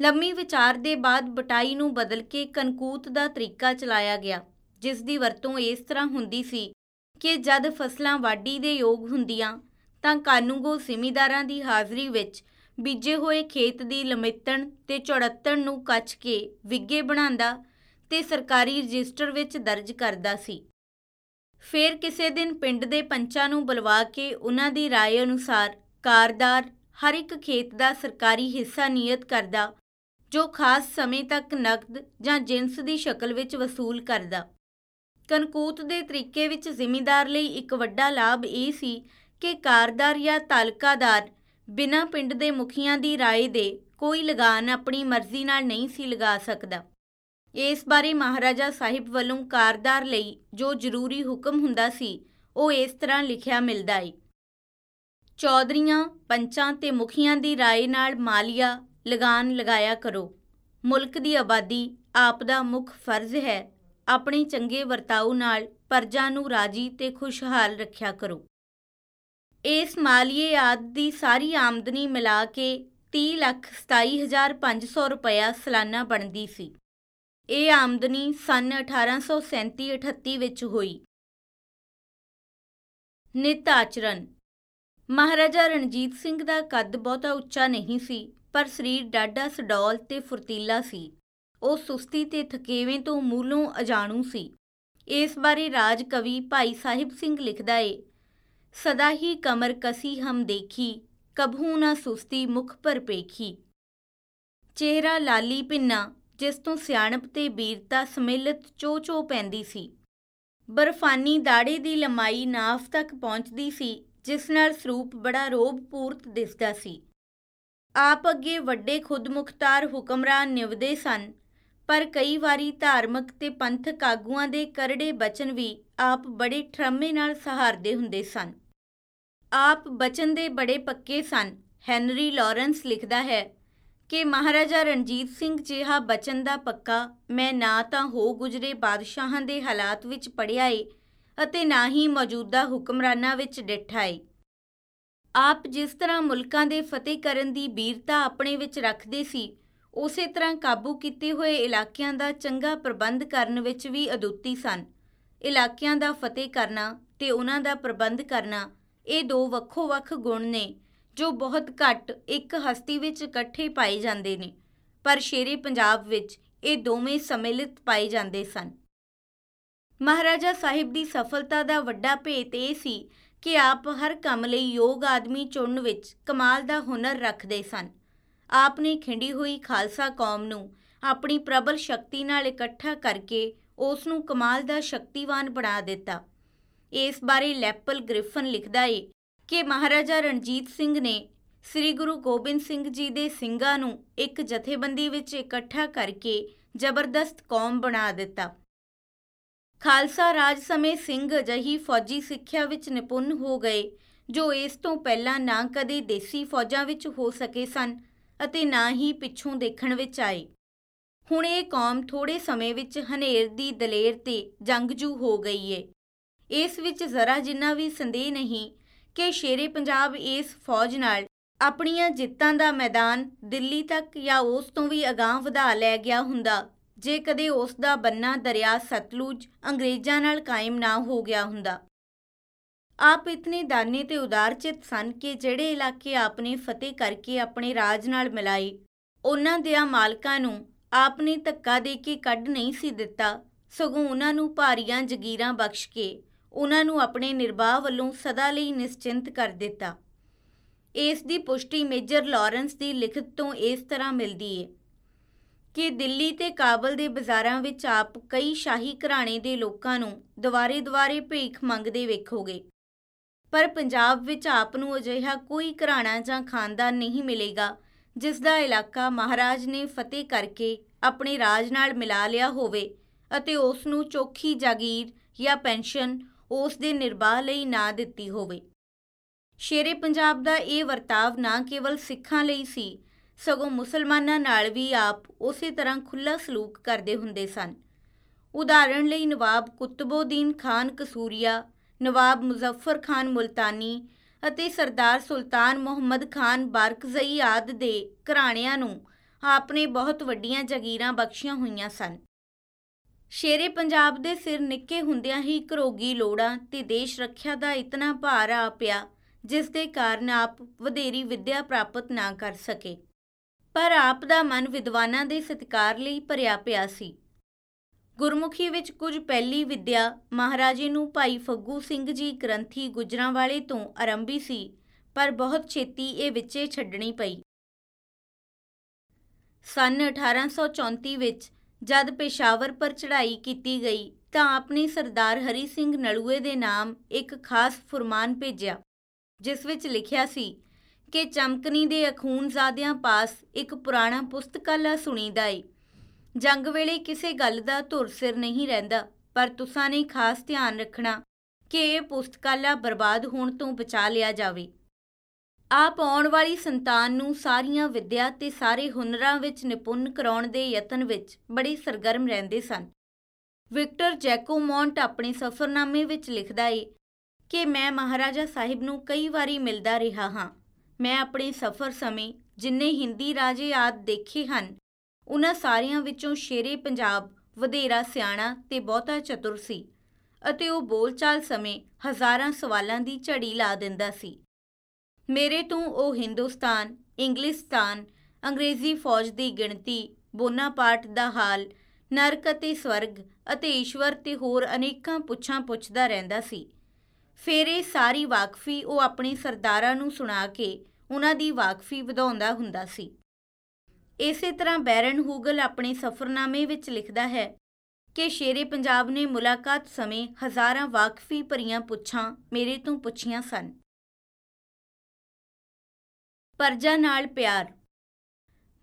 ਲੰਮੀ ਵਿਚਾਰ ਦੇ ਬਾਅਦ ਬਟਾਈ ਨੂੰ ਬਦਲ ਕੇ ਕਨਕੂਤ ਦਾ ਤਰੀਕਾ ਚਲਾਇਆ ਗਿਆ, ਜਿਸ ਦੀ ਵਰਤੋਂ ਇਸ ਤਰ੍ਹਾਂ ਹੁੰਦੀ ਸੀ ਕਿ ਜਦ ਫਸਲਾਂ ਵਾਢੀ ਦੇ ਯੋਗ ਹੁੰਦੀਆਂ ਤਾਂ ਕਾਨੂੰਗੋ ਜ਼ਿਮੀਦਾਰਾਂ ਦੀ ਹਾਜ਼ਰੀ ਵਿੱਚ ਬੀਜੇ ਹੋਏ ਖੇਤ ਦੀ ਲਮਿੱਤਣ ਤੇ ਚੜੱਤਣ ਨੂੰ ਕੱਚ ਕੇ ਵਿੱਗੇ ਬਣਾਉਂਦਾ ਤੇ ਸਰਕਾਰੀ ਰਜਿਸਟਰ ਵਿੱਚ ਦਰਜ ਕਰਦਾ ਸੀ ਫਿਰ ਕਿਸੇ ਦਿਨ ਪਿੰਡ ਦੇ ਪੰਚਾਂ ਨੂੰ ਬੁਲਵਾ ਕੇ ਉਹਨਾਂ ਦੀ رائے ਅਨੁਸਾਰ ਕਾਰਦਾਰ ਹਰ ਇੱਕ ਖੇਤ ਦਾ ਸਰਕਾਰੀ ਹਿੱਸਾ ਨਿਯਤ ਕਰਦਾ ਜੋ ਖਾਸ ਸਮੇਂ ਤੱਕ ਨਕਦ ਜਾਂ ਜਿੰਸ ਦੀ ਸ਼ਕਲ ਵਿੱਚ ਵਸੂਲ ਕਰਦਾ ਕਨਕੂਤ ਦੇ ਤਰੀਕੇ ਵਿੱਚ ਜ਼ਿਮੀਂਦਾਰ ਲਈ ਇੱਕ ਵੱਡਾ ਲਾਭ ਇਹ ਸੀ ਕਿ ਕਾਰਦਾਰ ਜਾਂ ਤਾਲਕਾਦਾਰ ਬਿਨਾਂ ਪਿੰਡ ਦੇ ਮੁਖੀਆਂ ਦੀ رائے ਦੇ ਕੋਈ ਲਗਾਨ ਆਪਣੀ ਮਰਜ਼ੀ ਨਾਲ ਨਹੀਂ ਸੀ ਲਗਾ ਸਕਦਾ ਇਸ ਬਾਰੇ ਮਹਾਰਾਜਾ ਸਾਹਿਬ ਵੱਲੋਂ ਕਾਰਦਾਰ ਲਈ ਜੋ ਜ਼ਰੂਰੀ ਹੁਕਮ ਹੁੰਦਾ ਸੀ ਉਹ ਇਸ ਤਰ੍ਹਾਂ ਲਿਖਿਆ ਮਿਲਦਾ ਏ ਚੌਧਰੀਆਂ ਪੰਚਾਂ ਤੇ ਮੁਖੀਆਂ ਦੀ رائے ਨਾਲ ਮਾਲੀਆ ਲਗਾਨ ਲਗਾਇਆ ਕਰੋ ਮੁਲਕ ਦੀ ਆਬਾਦੀ ਆਪ ਦਾ ਮੁੱਖ ਫਰਜ਼ ਹੈ ਆਪਣੇ ਚੰਗੇ ਵਰਤਾਓ ਨਾਲ ਪਰਜਾ ਨੂੰ ਰਾਜੀ ਤੇ ਖੁਸ਼ਹਾਲ ਰੱਖਿਆ ਕਰੋ। ਇਸ ਮਾਲੀਏ ਆਦ ਦੀ ਸਾਰੀ ਆਮਦਨੀ ਮਿਲਾ ਕੇ 30,27,500 ਰੁਪਇਆ ਸਾਲਾਨਾ ਬਣਦੀ ਸੀ। ਇਹ ਆਮਦਨੀ ਸਨ 1837-38 ਵਿੱਚ ਹੋਈ। ਨਿਤ ਆਚਰਣ। ਮਹਾਰਾਜਾ ਰਣਜੀਤ ਸਿੰਘ ਦਾ ਕੱਦ ਬਹੁਤਾ ਉੱਚਾ ਨਹੀਂ ਸੀ ਪਰ ਸਰੀਰ ਡਾਢਾ ਸਡੌਲ ਤੇ ਫੁਰਤੀਲਾ ਸੀ। ਉਹ ਸੁਸਤੀ ਤੇ ਥਕੇਵੇਂ ਤੋਂ ਮੂਲੋਂ ਅਜਾਣੂ ਸੀ। ਇਸ ਬਾਰੇ ਰਾਜ ਕਵੀ ਭਾਈ ਸਾਹਿਬ ਸਿੰਘ ਲਿਖਦਾ ਏ, ਸਦਾ ਹੀ ਕਮਰ ਕਸੀ ਹਮ ਦੇਖੀ, ਕਭੂ ਨਾ ਸੁਸਤੀ ਮੁਖ ਪਰ ਪੇਖੀ। ਚਿਹਰਾ ਲਾਲੀ ਪਿੰਨਾ ਜਿਸ ਤੋਂ ਸਿਆਣਪ ਤੇ ਬੀਰਤਾ ਸਮਿਲਿਤ ਚੋ ਚੋ ਪੈਂਦੀ ਸੀ। ਬਰਫਾਨੀ ਦਾੜੇ ਦੀ ਲੰਮਾਈ ਨਾਫ ਤੱਕ ਪਹੁੰਚਦੀ ਸੀ, ਜਿਸ ਨਾਲ ਸਰੂਪ ਬੜਾ ਰੋਬਪੂਰਤ ਦਿਸਦਾ ਸੀ। ਆਪ ਅੱਗੇ ਵੱਡੇ ਖੁਦਮੁਖਤਾਰ ਹੁਕਮਰਾਨ ਨਿਵਦੇ ਸਨ ਪਰ ਕਈ ਵਾਰੀ ਧਾਰਮਿਕ ਤੇ ਪੰਥਕ ਆਗੂਆਂ ਦੇ ਕਰੜੇ ਬਚਨ ਵੀ ਆਪ ਬੜੇ ਠਰਮੇ ਨਾਲ ਸਹਾਰਦੇ ਹੁੰਦੇ ਸਨ। ਆਪ ਬਚਨ ਦੇ ਬੜੇ ਪੱਕੇ ਸਨ, ਹੈਨਰੀ ਲਾਰੈਂਸ ਲਿਖਦਾ ਹੈ, ਕਿ ਮਹਾਰਾਜਾ ਰਣਜੀਤ ਸਿੰਘ ਜਿਹਾ ਬਚਨ ਦਾ ਪੱਕਾ, ਮੈਂ ਨਾ ਤਾਂ ਹੋ ਗੁਜਰੇ ਬਾਦਸ਼ਾਹਾਂ ਦੇ ਹਾਲਾਤ ਵਿੱਚ ਪੜਿਆ ਏ ਅਤੇ ਨਾ ਹੀ ਮੌਜੂਦਾ ਹੁਕਮਰਾਨਾਂ ਵਿੱਚ ਡਿੱਠਾ ਏ। ਆਪ ਜਿਸ ਤਰ੍ਹਾਂ ਮੁਲਕਾਂ ਦੇ ਫਤਿਹ ਕਰਨ ਦੀ ਬੀਰਤਾ ਆਪਣੇ ਵਿੱਚ ਰੱਖਦੇ ਸੀ ਉਸੇ ਤਰ੍ਹਾਂ ਕਾਬੂ ਕੀਤੇ ਹੋਏ ਇਲਾਕਿਆਂ ਦਾ ਚੰਗਾ ਪ੍ਰਬੰਧ ਕਰਨ ਵਿੱਚ ਵੀ ਅਦੁੱਤੀ ਸਨ। ਇਲਾਕਿਆਂ ਦਾ ਫਤਿਹ ਕਰਨਾ ਤੇ ਉਹਨਾਂ ਦਾ ਪ੍ਰਬੰਧ ਕਰਨਾ, ਇਹ ਦੋ ਵੱਖੋ-ਵੱਖ ਗੁਣ ਨੇ, ਜੋ ਬਹੁਤ ਘੱਟ ਇੱਕ ਹਸਤੀ ਵਿੱਚ ਇਕੱਠੇ ਪਾਏ ਜਾਂਦੇ ਨੇ, ਪਰ ਸ਼ੇਰੇ ਪੰਜਾਬ ਵਿੱਚ ਇਹ ਦੋਵੇਂ ਸਮਿਲਿਤ ਪਾਏ ਜਾਂਦੇ ਸਨ। ਮਹਾਰਾਜਾ ਸਾਹਿਬ ਦੀ ਸਫਲਤਾ ਦਾ ਵੱਡਾ ਭੇਤ ਇਹ ਸੀ ਕਿ ਆਪ ਹਰ ਕੰਮ ਲਈ ਯੋਗ ਆਦਮੀ ਚੁਣਨ ਵਿੱਚ ਕਮਾਲ ਦਾ ਹੁਨਰ ਰੱਖਦੇ ਸਨ। ਆਪ ਨੇ ਖਿੰਡੀ ਹੋਈ ਖਾਲਸਾ ਕੌਮ ਨੂੰ ਆਪਣੀ ਪ੍ਰਬਲ ਸ਼ਕਤੀ ਨਾਲ ਇਕੱਠਾ ਕਰਕੇ ਉਸ ਨੂੰ ਕਮਾਲ ਦਾ ਸ਼ਕਤੀਵਾਨ ਬਣਾ ਦਿੱਤਾ। ਇਸ ਬਾਰੇ ਲੈਪਲ ਗ੍ਰਿਫਨ ਲਿਖਦਾ ਏ ਕਿ ਮਹਾਰਾਜਾ ਰਣਜੀਤ ਸਿੰਘ ਨੇ ਸ੍ਰੀ ਗੁਰੂ ਗੋਬਿੰਦ ਸਿੰਘ ਜੀ ਦੇ ਸਿੰਘਾਂ ਨੂੰ ਇੱਕ ਜਥੇਬੰਦੀ ਵਿੱਚ ਇਕੱਠਾ ਕਰਕੇ ਜ਼ਬਰਦਸਤ ਕੌਮ ਬਣਾ ਦਿੱਤਾ। ਖਾਲਸਾ ਰਾਜ ਸਮੇਂ ਸਿੰਘ ਅਜਹੀ ਫੌਜੀ ਸਿੱਖਿਆ ਵਿੱਚ ਨਿਪੁੰਨ ਹੋ ਗਏ, ਜੋ ਇਸ ਤੋਂ ਪਹਿਲਾਂ ਨਾ ਕਦੇ ਦੇਸੀ ਫੌਜਾਂ ਵਿੱਚ ਹੋ ਸਕੇ ਸਨ। ਅਤੇ ਨਾ ਹੀ ਪਿੱਛੋਂ ਦੇਖਣ ਵਿੱਚ ਆਏ। ਹੁਣ ਇਹ ਕੌਮ ਥੋੜੇ ਸਮੇਂ ਵਿੱਚ ਹਨੇਰ ਦੀ ਦਲੇਰ ਤੇ ਜੰਗਜੂ ਹੋ ਗਈ ਏ। ਇਸ ਵਿੱਚ ਜ਼ਰਾ ਜਿੰਨਾ ਵੀ ਸੰਦੇਹ ਨਹੀਂ ਕਿ ਸ਼ੇਰੇ ਪੰਜਾਬ ਇਸ ਫੌਜ ਨਾਲ ਆਪਣੀਆਂ ਜਿੱਤਾਂ ਦਾ ਮੈਦਾਨ ਦਿੱਲੀ ਤੱਕ ਜਾਂ ਉਸ ਤੋਂ ਵੀ ਅਗਾਂਹ ਵਧਾ ਲੈ ਗਿਆ ਹੁੰਦਾ, ਜੇ ਕਦੇ ਉਸ ਦਾ ਬੰਨਾ ਦਰਿਆ ਸਤਲੁਜ ਅੰਗਰੇਜ਼ਾਂ ਨਾਲ ਕਾਇਮ ਨਾ ਹੋ ਗਿਆ ਹੁੰਦਾ। ਆਪ ਇਤਨੇ ਦਾਨੇ ਤੇ ਉਦਾਰਚਿਤ ਸਨ ਕਿ ਜਿਹੜੇ ਇਲਾਕੇ ਆਪਨੇ ਫਤਿਹ ਕਰਕੇ ਆਪਣੇ ਰਾਜ ਨਾਲ ਮਿਲਾਏ, ਉਹਨਾਂ ਦੇ ਮਾਲਕਾਂ ਨੂੰ ਆਪਨੇ ਧੱਕਾ ਦੇ ਕੇ ਕੱਢ ਨਹੀਂ ਸੀ ਦਿੱਤਾ, ਸਗੋਂ ਉਹਨਾਂ ਨੂੰ ਭਾਰੀਆਂ ਜ਼ਗੀਰਾਂ ਬਖਸ਼ ਕੇ ਉਹਨਾਂ ਨੂੰ ਆਪਣੇ ਨਿਰਵਾਹ ਵੱਲੋਂ ਸਦਾ ਲਈ ਨਿਸ਼ਚਿੰਤ ਕਰ ਦਿੱਤਾ। ਇਸ ਦੀ ਪੁਸ਼ਟੀ ਮੇਜਰ ਲਾਰੈਂਸ ਦੀ ਲਿਖਤ ਤੋਂ ਇਸ ਤਰ੍ਹਾਂ ਮਿਲਦੀ ਹੈ ਕਿ ਦਿੱਲੀ ਤੇ ਕਾਬਲ ਦੇ ਬਾਜ਼ਾਰਾਂ ਵਿੱਚ ਆਪ ਕਈ ਸ਼ਾਹੀ ਘਰਾਣੇ ਦੇ ਲੋਕਾਂ ਨੂੰ ਦੁਆਰੇ-ਦੁਆਰੇ ਭੀਖ ਮੰਗਦੇ ਵੇਖੋਗੇ। ਪਰ ਪੰਜਾਬ ਵਿੱਚ ਆਪ ਨੂੰ ਅਜਿਹਾ ਕੋਈ ਘਰਾਣਾ ਜਾਂ ਖਾਨਦਾਨ ਨਹੀਂ ਮਿਲੇਗਾ, ਜਿਸ ਦਾ ਇਲਾਕਾ ਮਹਾਰਾਜ ਨੇ ਫਤਿਹ ਕਰਕੇ ਆਪਣੇ ਰਾਜ ਨਾਲ ਮਿਲਾ ਲਿਆ ਹੋਵੇ ਅਤੇ ਉਸ ਨੂੰ ਚੋਖੀ ਜਾਗੀਰ ਜਾਂ ਪੈਨਸ਼ਨ ਉਸ ਦੇ ਨਿਰਵਾਹ ਲਈ ਨਾ ਦਿੱਤੀ ਹੋਵੇ। ਸ਼ੇਰੇ ਪੰਜਾਬ ਦਾ ਇਹ ਵਰਤਾਵ ਨਾ ਕੇਵਲ ਸਿੱਖਾਂ ਲਈ ਸੀ, ਸਗੋਂ ਮੁਸਲਮਾਨਾਂ ਨਾਲ ਵੀ ਆਪ ਉਸੇ ਤਰ੍ਹਾਂ ਖੁੱਲਾ ਸਲੂਕ ਕਰਦੇ ਹੁੰਦੇ ਸਨ। ਉਦਾਹਰਣ ਲਈ ਨਵਾਬ ਕੁਤਬਉਦੀਨ ਖਾਨ ਕਸੂਰੀਆ ਨਵਾਬ ਮੁਜ਼ੱਫਰ ਖਾਨ ਮੁਲਤਾਨੀ ਅਤੇ ਸਰਦਾਰ ਸੁਲਤਾਨ ਮੁਹੰਮਦ ਖਾਨ ਬਾਰਕਜ਼ਈ ਆਦ ਦੇ ਘਰਾਣਿਆਂ ਨੂੰ ਆਪਨੇ ਬਹੁਤ ਵੱਡੀਆਂ ਜ਼ਗੀਰਾਂ ਬਖਸ਼ੀਆਂ ਹੋਈਆਂ ਸਨ। ਸ਼ੇਰੇ ਪੰਜਾਬ ਦੇ ਸਿਰ ਨਿੱਕੇ ਹੁੰਦਿਆਂ ਹੀ ਕਰੋਗੀ ਲੋੜਾਂ ਤੇ ਦੇਸ਼ ਰੱਖਿਆ ਦਾ ਇਤਨਾ ਭਾਰ ਆ ਪਿਆ, ਜਿਸ ਦੇ ਕਾਰਨ ਆਪ ਵਧੇਰੀ ਵਿੱਦਿਆ ਪ੍ਰਾਪਤ ਨਾ ਕਰ ਸਕੇ। ਪਰ ਆਪ ਦਾ ਮਨ ਵਿਦਵਾਨਾਂ ਦੇ ਸਤਿਕਾਰ ਲਈ ਭਰਿਆ ਪਿਆ ਸੀ। ਗੁਰਮੁਖੀ ਵਿੱਚ ਕੁਝ ਪਹਿਲੀ ਵਿੱਦਿਆ ਮਹਾਰਾਜੇ ਨੂੰ ਭਾਈ ਫੱਗੂ ਸਿੰਘ ਜੀ ਗ੍ਰੰਥੀ ਗੁਜਰਾਂਵਾਲੇ ਤੋਂ ਆਰੰਭੀ ਸੀ, ਪਰ ਬਹੁਤ ਛੇਤੀ ਇਹ ਵਿੱਚੇ ਛੱਡਣੀ ਪਈ। ਸਨ 1834 ਵਿੱਚ ਜਦ ਪੇਸ਼ਾਵਰ ਪਰ ਚੜ੍ਹਾਈ ਕੀਤੀ ਗਈ, ਤਾਂ ਆਪਣੀ ਸਰਦਾਰ ਹਰੀ ਸਿੰਘ ਨਲੂਏ ਦੇ ਨਾਮ ਇੱਕ ਖਾਸ ਫਰਮਾਨ ਭੇਜਿਆ, ਜਿਸ ਵਿੱਚ ਲਿਖਿਆ ਸੀ ਕਿ ਚਮਕਨੀ ਦੇ ਅਖੂਨਜ਼ਾਦਿਆਂ ਪਾਸ ਇੱਕ ਪੁਰਾਣਾ ਪੁਸਤਕਾਲਾ ਸੁਣੀਦਾ ਏ। ਜੰਗ ਵੇਲੇ ਕਿਸੇ ਗੱਲ ਦਾ ਧੁਰ ਸਿਰ ਨਹੀਂ ਰਹਿੰਦਾ, ਪਰ ਤੁਸਾਂ ਨੇ ਖਾਸ ਧਿਆਨ ਰੱਖਣਾ ਕਿ ਇਹ ਪੁਸਤਕਾਲਾ ਬਰਬਾਦ ਹੋਣ ਤੋਂ ਬਚਾ ਲਿਆ ਜਾਵੇ। ਆਪ ਆਉਣ ਵਾਲੀ ਸੰਤਾਨ ਨੂੰ ਸਾਰੀਆਂ ਵਿਦਿਆ ਤੇ ਸਾਰੇ ਹੁਨਰਾਂ ਵਿੱਚ ਨਿਪੁੰਨ ਕਰਾਉਣ ਦੇ ਯਤਨ ਵਿੱਚ ਬੜੀ ਸਰਗਰਮ ਰਹਿੰਦੇ ਸਨ। ਵਿਕਟਰ ਜੈਕੋਮੌਂਟ ਆਪਣੇ ਸਫ਼ਰਨਾਮੇ ਵਿੱਚ ਲਿਖਦਾ ਏ ਕਿ ਮੈਂ ਮਹਾਰਾਜਾ ਸਾਹਿਬ ਨੂੰ ਕਈ ਵਾਰੀ ਮਿਲਦਾ ਰਿਹਾ ਹਾਂ। ਮੈਂ ਆਪਣੇ ਸਫ਼ਰ ਸਮੇਂ ਜਿੰਨੇ ਹਿੰਦੀ ਰਾਜੇ ਆਦ ਦੇਖੇ ਹਨ ਉਹਨਾਂ ਸਾਰਿਆਂ ਵਿੱਚੋਂ ਸ਼ੇਰੇ ਪੰਜਾਬ ਵਧੇਰਾ ਸਿਆਣਾ ਤੇ ਬਹੁਤਾ ਚਤੁਰ ਸੀ ਅਤੇ ਉਹ ਬੋਲਚਾਲ ਸਮੇਂ ਹਜ਼ਾਰਾਂ ਸਵਾਲਾਂ ਦੀ ਝੜੀ ਲਾ ਦਿੰਦਾ ਸੀ। ਮੇਰੇ ਤੋਂ ਉਹ ਹਿੰਦੁਸਤਾਨ, ਇੰਗਲਿਸਤਾਨ, ਅੰਗਰੇਜ਼ੀ ਫੌਜ ਦੀ ਗਿਣਤੀ, ਬੋਨਾਪਾਰਟ ਦਾ ਹਾਲ, ਨਰਕ ਅਤੇ ਸਵਰਗ ਅਤੇ ਈਸ਼ਵਰ ਤੇ ਹੋਰ ਅਨੇਕਾਂ ਪੁੱਛਾਂ ਪੁੱਛਦਾ ਰਹਿੰਦਾ ਸੀ। ਫਿਰ ਇਹ ਸਾਰੀ ਵਾਕਫੀ ਉਹ ਆਪਣੀ ਸਰਦਾਰਾਂ ਨੂੰ ਸੁਣਾ ਕੇ ਉਹਨਾਂ ਦੀ ਵਾਕਫੀ ਵਧਾਉਂਦਾ ਹੁੰਦਾ ਸੀ। ਇਸੇ ਤਰ੍ਹਾਂ ਬੈਰਨ ਹੂਗਲ ਆਪਣੇ ਸਫ਼ਰਨਾਮੇ ਵਿੱਚ ਲਿਖਦਾ ਹੈ ਕਿ ਸ਼ੇਰੇ ਪੰਜਾਬ ਨੇ ਮੁਲਾਕਾਤ ਸਮੇਂ ਹਜ਼ਾਰਾਂ ਵਾਕਫੀ ਭਰੀਆਂ ਪੁੱਛਾਂ ਮੇਰੇ ਤੋਂ ਪੁੱਛੀਆਂ ਸਨ। ਪਰਜਾ ਨਾਲ ਪਿਆਰ।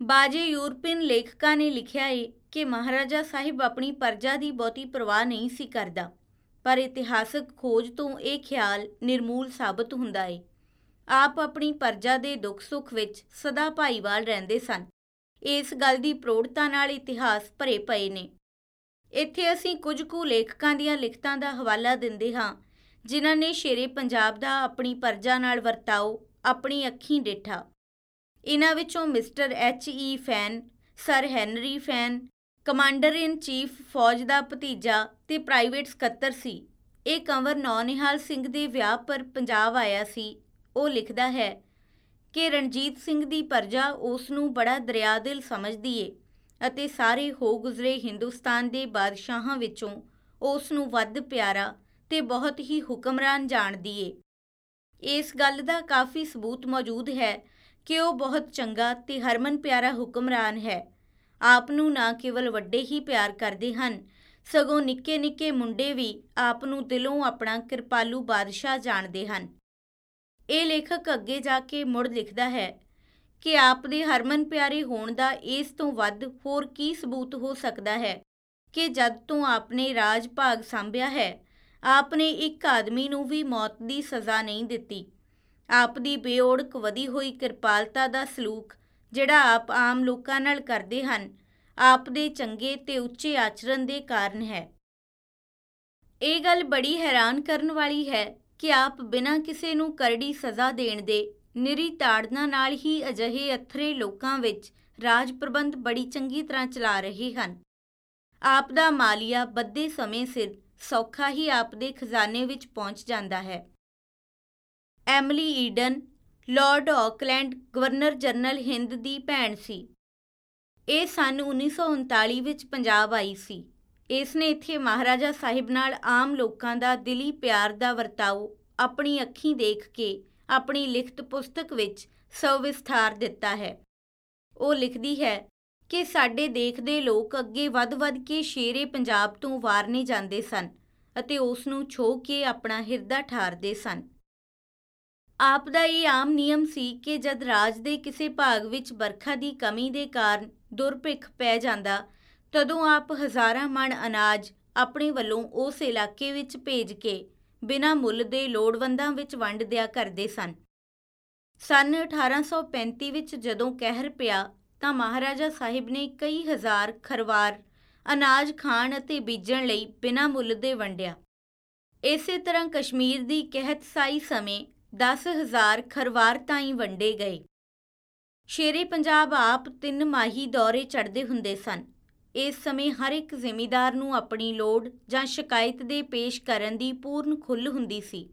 ਬਾਜੇ ਯੂਰਪੀਅਨ ਲੇਖਕਾਂ ਨੇ ਲਿਖਿਆ ਹੈ ਕਿ ਮਹਾਰਾਜਾ ਸਾਹਿਬ ਆਪਣੀ ਪਰਜਾ ਦੀ ਬਹੁਤੀ ਪਰਵਾਹ ਨਹੀਂ ਸੀ ਕਰਦਾ, ਪਰ ਇਤਿਹਾਸਕ ਖੋਜ ਤੋਂ ਇਹ ਖਿਆਲ ਨਿਰਮੂਲ ਸਾਬਤ ਹੁੰਦਾ ਹੈ ਆਪ ਆਪਣੀ ਪਰਜਾ ਦੇ ਦੁੱਖ ਸੁੱਖ ਵਿੱਚ ਸਦਾ ਭਾਈਵਾਲ ਰਹਿੰਦੇ ਸਨ। ਇਸ ਗੱਲ ਦੀ ਪ੍ਰੋੜਤਾ ਨਾਲ ਇਤਿਹਾਸ ਭਰੇ ਪਏ ਨੇ। ਇੱਥੇ ਅਸੀਂ ਕੁਝ ਕੁ ਲੇਖਕਾਂ ਦੀਆਂ ਲਿਖਤਾਂ ਦਾ ਹਵਾਲਾ ਦਿੰਦੇ ਹਾਂ, ਜਿਨ੍ਹਾਂ ਨੇ ਸ਼ੇਰੇ ਪੰਜਾਬ ਦਾ ਆਪਣੀ ਪਰਜਾ ਨਾਲ ਵਰਤਾਓ, ਆਪਣੀ ਅੱਖੀਂ ਡਿਠਾ। ਇਹਨਾਂ ਵਿੱਚੋਂ mister H E Fane, sir Henry Fane, commander in chief ਫੌਜ ਦਾ ਭਤੀਜਾ ਤੇ ਪ੍ਰਾਈਵੇਟ ਸਕੱਤਰ ਸੀ। ਇਹ ਕੰਵਰ ਨੌਨਿਹਾਲ ਸਿੰਘ ਦੇ ਵਿਆਹ ਪਰ ਪੰਜਾਬ ਆਇਆ ਸੀ। ਉਹ ਲਿਖਦਾ ਹੈ ਕਿ ਰਣਜੀਤ ਸਿੰਘ ਦੀ ਪਰਜਾ ਉਸ ਨੂੰ ਬੜਾ ਦਰਿਆਦਿਲ ਸਮਝਦੀ ਏ ਅਤੇ ਸਾਰੇ ਹੋ ਗੁਜ਼ਰੇ ਹਿੰਦੁਸਤਾਨ ਦੇ ਬਾਦਸ਼ਾਹਾਂ ਵਿੱਚੋਂ ਉਸ ਨੂੰ ਵੱਧ ਪਿਆਰਾ ਤੇ ਬਹੁਤ ਹੀ ਹੁਕਮਰਾਨ ਜਾਣਦੀ ਏ। ਇਸ ਗੱਲ ਦਾ ਕਾਫੀ ਸਬੂਤ ਮੌਜੂਦ ਹੈ ਕਿ ਉਹ ਬਹੁਤ ਚੰਗਾ ਤੇ ਹਰਮਨ ਪਿਆਰਾ ਹੁਕਮਰਾਨ ਹੈ। ਆਪ ਨੂੰ ਨਾ ਕੇਵਲ ਵੱਡੇ ਹੀ ਪਿਆਰ ਕਰਦੇ ਹਨ, ਸਗੋਂ ਨਿੱਕੇ ਨਿੱਕੇ ਮੁੰਡੇ ਵੀ ਆਪ ਨੂੰ ਦਿਲੋਂ ਆਪਣਾ ਕਿਰਪਾਲੂ ਬਾਦਸ਼ਾਹ ਜਾਣਦੇ ਹਨ। ਇਹ ਲੇਖਕ ਅੱਗੇ ਜਾ ਕੇ ਮੁੜ ਲਿਖਦਾ ਹੈ ਕਿ ਆਪ ਦੇ ਹਰਮਨ ਪਿਆਰੇ ਹੋਣ ਦਾ ਇਸ ਤੋਂ ਵੱਧ ਹੋਰ ਕੀ ਸਬੂਤ ਹੋ ਸਕਦਾ ਹੈ ਕਿ ਜਦ ਤੋਂ ਆਪਨੇ ਰਾਜ ਭਾਗ ਸੰਭਿਆ ਹੈ, ਆਪਨੇ ਇੱਕ ਆਦਮੀ ਨੂੰ ਵੀ ਮੌਤ ਦੀ ਸਜ਼ਾ ਨਹੀਂ ਦਿੱਤੀ। ਆਪ ਦੀ ਬੇਓੜਕ ਵਧੀ ਹੋਈ ਕਿਰਪਾਲਤਾ ਦਾ ਸਲੂਕ ਜਿਹੜਾ ਆਪ ਆਮ ਲੋਕਾਂ ਨਾਲ ਕਰਦੇ ਹਨ ਆਪ ਦੇ ਚੰਗੇ ਤੇ ਉੱਚੇ ਆਚਰਣ ਦੇ ਕਾਰਨ ਹੈ। ਇਹ ਗੱਲ ਬੜੀ ਹੈਰਾਨ ਕਰਨ ਵਾਲੀ ਹੈ ਕਿ ਆਪ ਬਿਨਾਂ ਕਿਸੇ ਨੂੰ ਕਰੜੀ ਸਜ਼ਾ ਦੇਣ ਦੇ ਨਿਰੀ ਤਾੜਨਾ ਨਾਲ ਹੀ ਅਜਿਹੇ ਅਥਰੇ ਲੋਕਾਂ ਵਿੱਚ ਰਾਜ ਪ੍ਰਬੰਧ ਬੜੀ ਚੰਗੀ ਤਰ੍ਹਾਂ ਚਲਾ ਰਹੇ ਹਨ। ਆਪ ਦਾ ਮਾਲੀਆ ਬੱਦੇ ਸਮੇਂ ਸਿਰ ਸੌਖਾ ਹੀ ਆਪ ਦੇ ਖਜ਼ਾਨੇ ਵਿੱਚ ਪਹੁੰਚ ਜਾਂਦਾ ਹੈ। Emily Eden, lord Auckland governor general Hind ਦੀ ਭੈਣ ਸੀ। ਇਹ ਸਨ 1939 ਵਿੱਚ ਪੰਜਾਬ ਆਈ ਸੀ। ਇਸ ਨੇ ਇੱਥੇ ਮਹਾਰਾਜਾ ਸਾਹਿਬ ਨਾਲ ਆਮ ਲੋਕਾਂ ਦਾ ਦਿਲੀ ਪਿਆਰ ਦਾ ਵਰਤਾਓ, ਆਪਣੀ ਅੱਖੀਂ ਦੇਖ ਕੇ ਆਪਣੀ ਲਿਖਤ ਪੁਸਤਕ ਵਿੱਚ ਸਵਿਸਥਾਰ ਦਿੱਤਾ ਹੈ। ਉਹ ਲਿਖਦੀ ਹੈ ਕਿ ਸਾਡੇ ਦੇਖਦੇ ਲੋਕ ਅੱਗੇ ਵੱਧ-ਵੱਧ ਕੇ ਸ਼ੇਰੇ ਪੰਜਾਬ ਤੋਂ ਵਾਰਨੇ ਜਾਂਦੇ ਸਨ ਅਤੇ ਉਸ ਨੂੰ ਛੋ ਕੇ ਆਪਣਾ ਹਿਰਦਾ ਠਾਰਦੇ ਸਨ। ਆਪ ਦਾ ਇਹ ਆਮ ਨਿਯਮ ਸੀ ਕਿ ਜਦ ਰਾਜ ਦੇ ਕਿਸੇ ਭਾਗ ਵਿੱਚ ਵਰਖਾ ਦੀ ਕਮੀ ਦੇ ਕਾਰਨ ਦੁਰਭਿੱਖ ਪੈ ਜਾਂਦਾ ਤਦੋਂ ਆਪ ਹਜ਼ਾਰਾਂ ਮਣ ਅਨਾਜ ਆਪਣੇ ਵੱਲੋਂ ਉਸ ਇਲਾਕੇ ਵਿੱਚ ਭੇਜ ਕੇ ਬਿਨਾਂ ਮੁੱਲ ਦੇ ਲੋੜਵੰਦਾਂ ਵਿੱਚ ਵੰਡ ਦਿਆ ਕਰਦੇ ਸਨ। ਸਨ 1835 ਵਿੱਚ ਜਦੋਂ ਕਹਿਰ ਪਿਆ ਤਾਂ ਮਹਾਰਾਜਾ ਸਾਹਿਬ ਨੇ ਕਈ ਹਜ਼ਾਰ ਖਰਵਾਰ ਅਨਾਜ ਖਾਣ ਅਤੇ ਬੀਜਣ ਲਈ ਬਿਨਾਂ ਮੁੱਲ ਦੇ ਵੰਡਿਆ। ਇਸੇ ਤਰ੍ਹਾਂ ਕਸ਼ਮੀਰ ਦੀ ਕਹਿਤ ਸਾਈ ਸਮੇਂ 10000 ਖਰਵਾਰ ਤਾਈਂ ਵੰਡੇ ਗਏ। ਸ਼ੇਰੇ ਪੰਜਾਬ ਆਪ ਤਿੰਨ ਮਾਹੀ ਦੌਰੇ ਚੜਦੇ ਹੁੰਦੇ ਸਨ। ਇਸ ਸਮੇਂ ਹਰ ਇੱਕ ਜ਼ਿਮੀਦਾਰ ਨੂੰ ਆਪਣੀ ਲੋੜ ਜਾਂ ਸ਼ਿਕਾਇਤ ਦੇ ਪੇਸ਼ ਕਰਨ ਦੀ ਪੂਰਨ ਖੁੱਲ੍ਹ ਹੁੰਦੀ ਸੀ।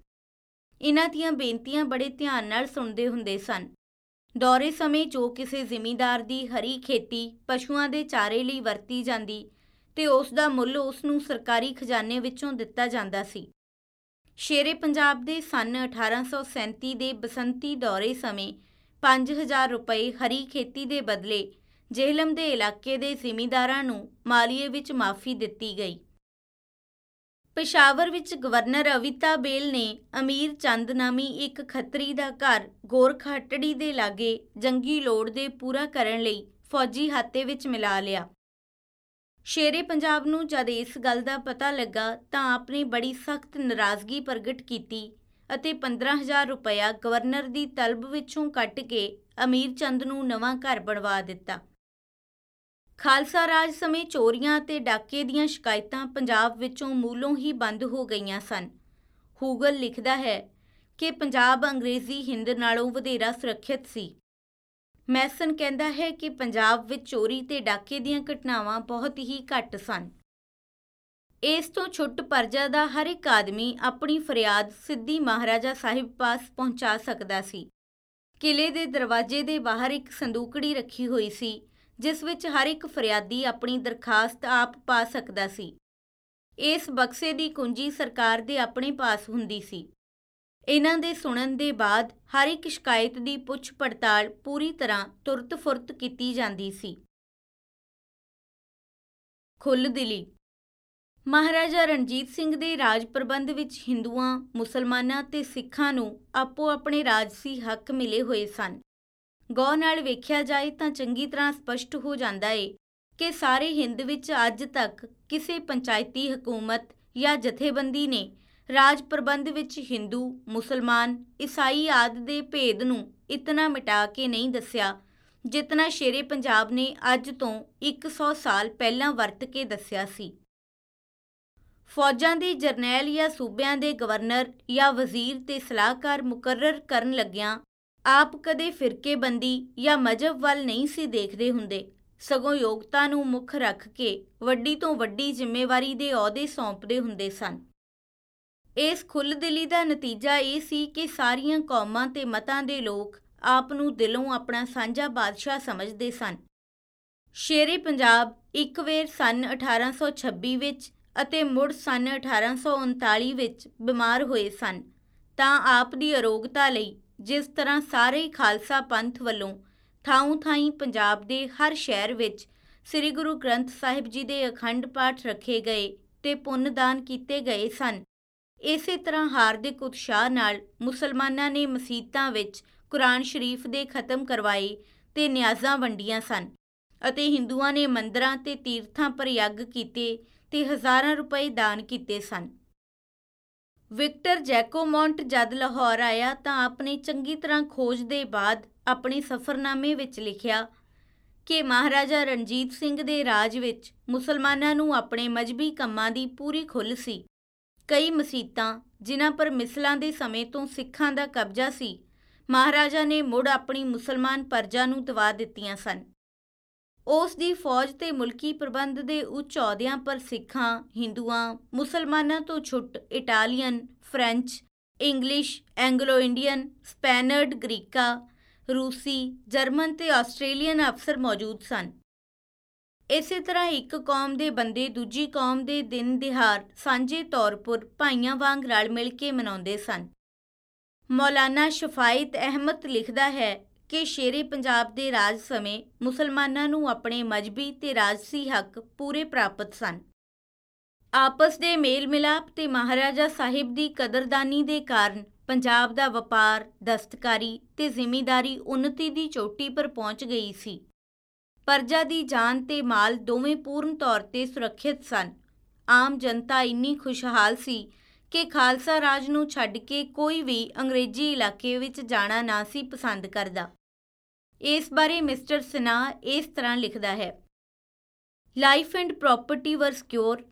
ਇਹਨਾਂ ਦੀਆਂ ਬੇਨਤੀਆਂ ਬੜੇ ਧਿਆਨ ਨਾਲ ਸੁਣਦੇ ਹੁੰਦੇ ਸਨ। ਦੌਰੇ ਸਮੇਂ ਜੋ ਕਿਸੇ ਜ਼ਿਮੀਦਾਰ ਦੀ ਹਰੀ ਖੇਤੀ ਪਸ਼ੂਆਂ ਦੇ ਚਾਰੇ ਲਈ ਵਰਤੀ ਜਾਂਦੀ ਤੇ ਉਸ ਦਾ ਮੁੱਲ ਉਸ ਨੂੰ ਸਰਕਾਰੀ ਖਜ਼ਾਨੇ ਵਿੱਚੋਂ ਦਿੱਤਾ ਜਾਂਦਾ ਸੀ। ਸ਼ੇਰੇ ਪੰਜਾਬ ਦੇ ਸਨ 1837 ਦੇ ਬਸੰਤੀ ਦੌਰੇ ਸਮੇਂ 5000 ਰੁਪਏ ਹਰੀ ਖੇਤੀ ਦੇ ਬਦਲੇ ਜੇਹਲਮ ਦੇ ਇਲਾਕੇ ਦੇ ਜ਼ਿਮੀਂਦਾਰਾਂ ਨੂੰ ਮਾਲੀਏ ਵਿੱਚ ਮਾਫੀ ਦਿੱਤੀ ਗਈ। ਪਸ਼ਾਵਰ ਵਿੱਚ ਗਵਰਨਰ ਅਵਿਤਾ ਬੇਲ ਨੇ ਅਮੀਰ ਚੰਦ ਨਾਮੀ ਇੱਕ ਖੱਤਰੀ ਦਾ ਘਰ ਗੋਰਖਾਟੜੀ ਦੇ ਲਾਗੇ ਜੰਗੀ ਲੋੜ ਦੇ ਪੂਰਾ ਕਰਨ ਲਈ ਫੌਜੀ ਹਾਤੇ ਵਿੱਚ ਮਿਲਾ ਲਿਆ। ਸ਼ੇਰੇ ਪੰਜਾਬ ਨੂੰ ਜਦ ਇਸ ਗੱਲ ਦਾ ਪਤਾ ਲੱਗਾ ਤਾਂ ਆਪਣੀ ਬੜੀ ਸਖਤ ਨਾਰਾਜ਼ਗੀ ਪ੍ਰਗਟ ਕੀਤੀ ਅਤੇ 15000 ਰੁਪਇਆ ਗਵਰਨਰ ਦੀ ਤਲਬ ਵਿੱਚੋਂ ਕੱਟ ਕੇ ਅਮੀਰ ਚੰਦ ਨੂੰ ਨਵਾਂ ਘਰ ਬਣਵਾ ਦਿੱਤਾ। ਖਾਲਸਾ ਰਾਜ ਸਮੇਂ ਚੋਰੀਆਂ ਅਤੇ ਡਾਕੇ ਦੀਆਂ ਸ਼ਿਕਾਇਤਾਂ ਪੰਜਾਬ ਵਿੱਚੋਂ ਮੂਲੋਂ ਹੀ ਬੰਦ ਹੋ ਗਈਆਂ ਸਨ। ਹੂਗਲ ਲਿਖਦਾ ਹੈ ਕਿ ਪੰਜਾਬ ਅੰਗਰੇਜ਼ੀ ਹਿੰਦ ਨਾਲੋਂ ਵਧੇਰਾ ਸੁਰੱਖਿਅਤ ਸੀ। ਮੈਸਨ ਕਹਿੰਦਾ ਹੈ ਕਿ ਪੰਜਾਬ ਵਿੱਚ ਚੋਰੀ ਤੇ ਡਾਕੇ ਦੀਆਂ ਘਟਨਾਵਾਂ ਬਹੁਤ ਹੀ ਘੱਟ ਸਨ। ਇਸ ਤੋਂ ਛੁੱਟ ਪਰਜਾ ਦਾ ਹਰ ਇੱਕ ਆਦਮੀ ਆਪਣੀ ਫਰਿਆਦ ਸਿੱਧੀ ਮਹਾਰਾਜਾ ਸਾਹਿਬ ਪਾਸ ਪਹੁੰਚਾ ਸਕਦਾ ਸੀ। ਕਿਲੇ ਦੇ ਦਰਵਾਜ਼ੇ ਦੇ ਬਾਹਰ ਇੱਕ ਸੰਦੂਕੜੀ ਰੱਖੀ ਹੋਈ ਸੀ। ਜਿਸ ਵਿੱਚ ਹਰ ਇੱਕ ਫਰਿਆਦੀ ਆਪਣੀ ਦਰਖਾਸਤ ਆਪ ਪਾ ਸਕਦਾ ਸੀ। ਇਸ ਬਕਸੇ ਦੀ ਕੁੰਜੀ ਸਰਕਾਰ ਦੇ ਆਪਣੇ ਪਾਸ ਹੁੰਦੀ ਸੀ। ਇਹਨਾਂ ਦੇ ਸੁਣਨ ਦੇ ਬਾਅਦ ਹਰ ਇੱਕ ਸ਼ਿਕਾਇਤ ਦੀ ਪੁੱਛ ਪੜਤਾਲ ਪੂਰੀ ਤਰ੍ਹਾਂ ਤੁਰਤ ਫੁਰਤ ਕੀਤੀ ਜਾਂਦੀ ਸੀ। ਖੁੱਲ ਦਿਲੀ। ਮਹਾਰਾਜਾ ਰਣਜੀਤ ਸਿੰਘ ਦੇ ਰਾਜ ਪ੍ਰਬੰਧ ਵਿੱਚ ਹਿੰਦੂਆਂ, ਮੁਸਲਮਾਨਾਂ ਤੇ ਸਿੱਖਾਂ ਨੂੰ ਆਪੋ ਆਪਣੇ ਰਾਜਸੀ ਹੱਕ ਮਿਲੇ ਹੋਏ ਸਨ। ਗੌਰ ਨਾਲ ਵੇਖਿਆ ਜਾਏ ਤਾਂ ਚੰਗੀ ਤਰ੍ਹਾਂ ਸਪਸ਼ਟ ਹੋ ਜਾਂਦਾ ਏ ਕਿ ਸਾਰੇ ਹਿੰਦ ਵਿੱਚ ਅੱਜ ਤੱਕ ਕਿਸੇ ਪੰਚਾਇਤੀ ਹਕੂਮਤ ਜਾਂ ਜਥੇਬੰਦੀ ਨੇ ਰਾਜ ਪ੍ਰਬੰਧ ਵਿੱਚ ਹਿੰਦੂ, ਮੁਸਲਮਾਨ, ਈਸਾਈ ਆਦ ਦੇ ਭੇਦ ਨੂੰ ਇਤਨਾ ਮਿਟਾ ਕੇ ਨਹੀਂ ਦੱਸਿਆ, ਜਿਤਨਾ ਸ਼ੇਰੇ ਪੰਜਾਬ ਨੇ ਅੱਜ ਤੋਂ 100 ਸਾਲ ਪਹਿਲਾਂ ਵਰਤ ਕੇ ਦੱਸਿਆ ਸੀ। ਫੌਜਾਂ ਦੇ ਜਰਨੈਲ ਜਾਂ ਸੂਬਿਆਂ ਦੇ ਗਵਰਨਰ ਜਾਂ ਵਜ਼ੀਰ ਤੇ ਸਲਾਹਕਾਰ ਮੁਕਰਰ ਕਰਨ ਲੱਗਿਆਂ ਆਪ ਕਦੇ ਫਿਰਕੇਬੰਦੀ ਜਾਂ ਮਜਬ ਵੱਲ ਨਹੀਂ ਸੀ ਦੇਖਦੇ ਹੁੰਦੇ। ਸਗੋਂ ਯੋਗਤਾ ਨੂੰ ਮੁੱਖ ਰੱਖ ਕੇ ਵੱਡੀ ਤੋਂ ਵੱਡੀ ਜ਼ਿੰਮੇਵਾਰੀ ਦੇ ਅਹੁਦੇ ਸੌਂਪਦੇ ਹੁੰਦੇ ਸਨ। ਇਸ ਖੁੱਲਦਿਲੀ ਦਾ ਨਤੀਜਾ ਇਹ ਸੀ ਕਿ ਸਾਰੀਆਂ ਕੌਮਾਂ ਤੇ ਮਤਾਂ ਦੇ ਲੋਕ ਆਪ ਨੂੰ ਦਿਲੋਂ ਆਪਣਾ ਸਾਂਝਾ ਬਾਦਸ਼ਾਹ ਸਮਝਦੇ ਸਨ। ਸ਼ੇਰੇ ਪੰਜਾਬ ਇੱਕ ਵੇਰ ਸਨ 1826 ਵਿੱਚ ਅਤੇ ਮੁੜ ਸਨ 1839 ਵਿੱਚ ਬਿਮਾਰ ਹੋਏ ਸਨ। ਤਾਂ ਆਪ ਦੀ ਅਰੋਗਤਾ ਲਈ ਜਿਸ ਤਰ੍ਹਾਂ ਸਾਰੇ ਖਾਲਸਾ ਪੰਥ ਵੱਲੋਂ ਥਾਂ ਥਾਈਂ ਪੰਜਾਬ ਦੇ ਹਰ ਸ਼ਹਿਰ ਵਿੱਚ ਸ੍ਰੀ ਗੁਰੂ ਗ੍ਰੰਥ ਸਾਹਿਬ ਜੀ ਦੇ ਅਖੰਡ ਪਾਠ ਰੱਖੇ ਗਏ ਤੇ ਪੁੰਨਦਾਨ ਕੀਤੇ ਗਏ ਸਨ। ਇਸੇ ਤਰ੍ਹਾਂ ਹਾਰਦਿਕ ਉਤਸ਼ਾਹ ਨਾਲ ਮੁਸਲਮਾਨਾਂ ਨੇ ਮਸਜਿਦਾਂ ਵਿੱਚ ਕੁਰਾਨ ਸ਼ਰੀਫ ਦੇ ਖਤਮ ਕਰਵਾਏ ਤੇ ਨਿਆਜ਼ਾਂ ਵੰਡੀਆਂ ਸਨ ਅਤੇ ਹਿੰਦੂਆਂ ਨੇ ਮੰਦਰਾਂ ਤੇ ਤੀਰਥਾਂ ਪਰ ਯੱਗ ਕੀਤੇ ਤੇ ਹਜ਼ਾਰਾਂ ਰੁਪਏ ਦਾਨ ਕੀਤੇ ਸਨ। ਵਿਕਟਰ ਜੈਕੋਮੌਂਟ ਜਦ ਲਾਹੌਰ ਆਇਆ ਤਾਂ ਆਪਣੀ ਚੰਗੀ ਤਰ੍ਹਾਂ ਖੋਜ ਦੇ ਬਾਅਦ ਆਪਣੇ ਸਫ਼ਰਨਾਮੇ ਵਿੱਚ ਲਿਖਿਆ ਕਿ ਮਹਾਰਾਜਾ ਰਣਜੀਤ ਸਿੰਘ ਦੇ ਰਾਜ ਵਿੱਚ ਮੁਸਲਮਾਨਾਂ ਨੂੰ ਆਪਣੇ ਮਜਬੀ ਕੰਮਾਂ ਦੀ ਪੂਰੀ ਖੁੱਲ੍ਹ ਸੀ। ਕਈ ਮਸਜਿਦਾਂ ਜਿਨ੍ਹਾਂ ਪਰ ਮਿਸਲਾਂ ਦੇ ਸਮੇਂ ਤੋਂ ਸਿੱਖਾਂ ਦਾ ਕਬਜ਼ਾ ਸੀ, ਮਹਾਰਾਜਾ ਨੇ ਮੁੜ ਆਪਣੀ ਮੁਸਲਮਾਨ ਪਰਜਾ ਨੂੰ ਦਵਾ ਦਿੱਤੀਆਂ ਸਨ। ਉਸ ਦੀ ਫੌਜ ਤੇ ਮੁਲਕੀ ਪ੍ਰਬੰਧ ਦੇ ਉੱਚ ਅਹੁਦਿਆਂ ਪਰ ਸਿੱਖਾਂ, ਹਿੰਦੂਆਂ, ਮੁਸਲਮਾਨਾਂ ਤੋਂ ਛੁੱਟ Italian, French, English Anglo Indian Spaniard, ਗ੍ਰੀਕਾ, ਰੂਸੀ, ਜਰਮਨ ਤੇ ਆਸਟ੍ਰੇਲੀਅਨ ਅਫਸਰ ਮੌਜੂਦ ਸਨ। ਇਸੇ ਤਰ੍ਹਾਂ ਇੱਕ ਕੌਮ ਦੇ ਬੰਦੇ ਦੂਜੀ ਕੌਮ ਦੇ ਦਿਨ ਦਿਹਾੜ ਸਾਂਝੇ ਤੌਰ 'ਤੇ ਭਾਈਆਂ ਵਾਂਗ ਰਲ ਮਿਲ ਕੇ ਮਨਾਉਂਦੇ ਸਨ। ਮੌਲਾਨਾ ਸ਼ਫਾਇਤ ਅਹਿਮਦ ਲਿਖਦਾ ਹੈ ਕਿ ਸ਼ੇਰੇ ਪੰਜਾਬ ਦੇ ਰਾਜ ਸਮੇਂ ਮੁਸਲਮਾਨਾਂ ਨੂੰ ਆਪਣੇ ਮਜਬੀ ਤੇ ਰਾਜਸੀ ਹੱਕ ਪੂਰੇ ਪ੍ਰਾਪਤ ਸਨ। ਆਪਸ ਦੇ ਮੇਲ ਮਿਲਾਪ ਤੇ ਮਹਾਰਾਜਾ ਸਾਹਿਬ ਦੀ ਕਦਰਦਾਨੀ ਦੇ ਕਾਰਨ ਪੰਜਾਬ ਦਾ ਵਪਾਰ, ਦਸਤਕਾਰੀ ਤੇ ਜ਼ਿਮੀਂਦਾਰੀ ਉન્નਤੀ ਦੀ ਚੋਟੀ ਪਰ ਪਹੁੰਚ ਗਈ ਸੀ। ਪਰਜਾ ਦੀ ਜਾਨ ਤੇ ਮਾਲ ਦੋਵੇਂ ਪੂਰਨ ਤੌਰ ਤੇ ਸੁਰੱਖਿਅਤ ਸਨ। ਆਮ ਜਨਤਾ ਇੰਨੀ ਖੁਸ਼ਹਾਲ ਸੀ ਕਿ ਖਾਲਸਾ ਰਾਜ ਨੂੰ ਛੱਡ ਕੇ ਕੋਈ ਵੀ ਅੰਗਰੇਜ਼ੀ ਇਲਾਕੇ ਵਿੱਚ ਜਾਣਾ ਨਾ ਸੀ ਪਸੰਦ ਕਰਦਾ। ਇਸ ਬਾਰੇ ਮਿਸਟਰ ਸਿਨਾ ਇਸ ਤਰ੍ਹਾਂ ਲਿਖਦਾ ਹੈ life and property were secure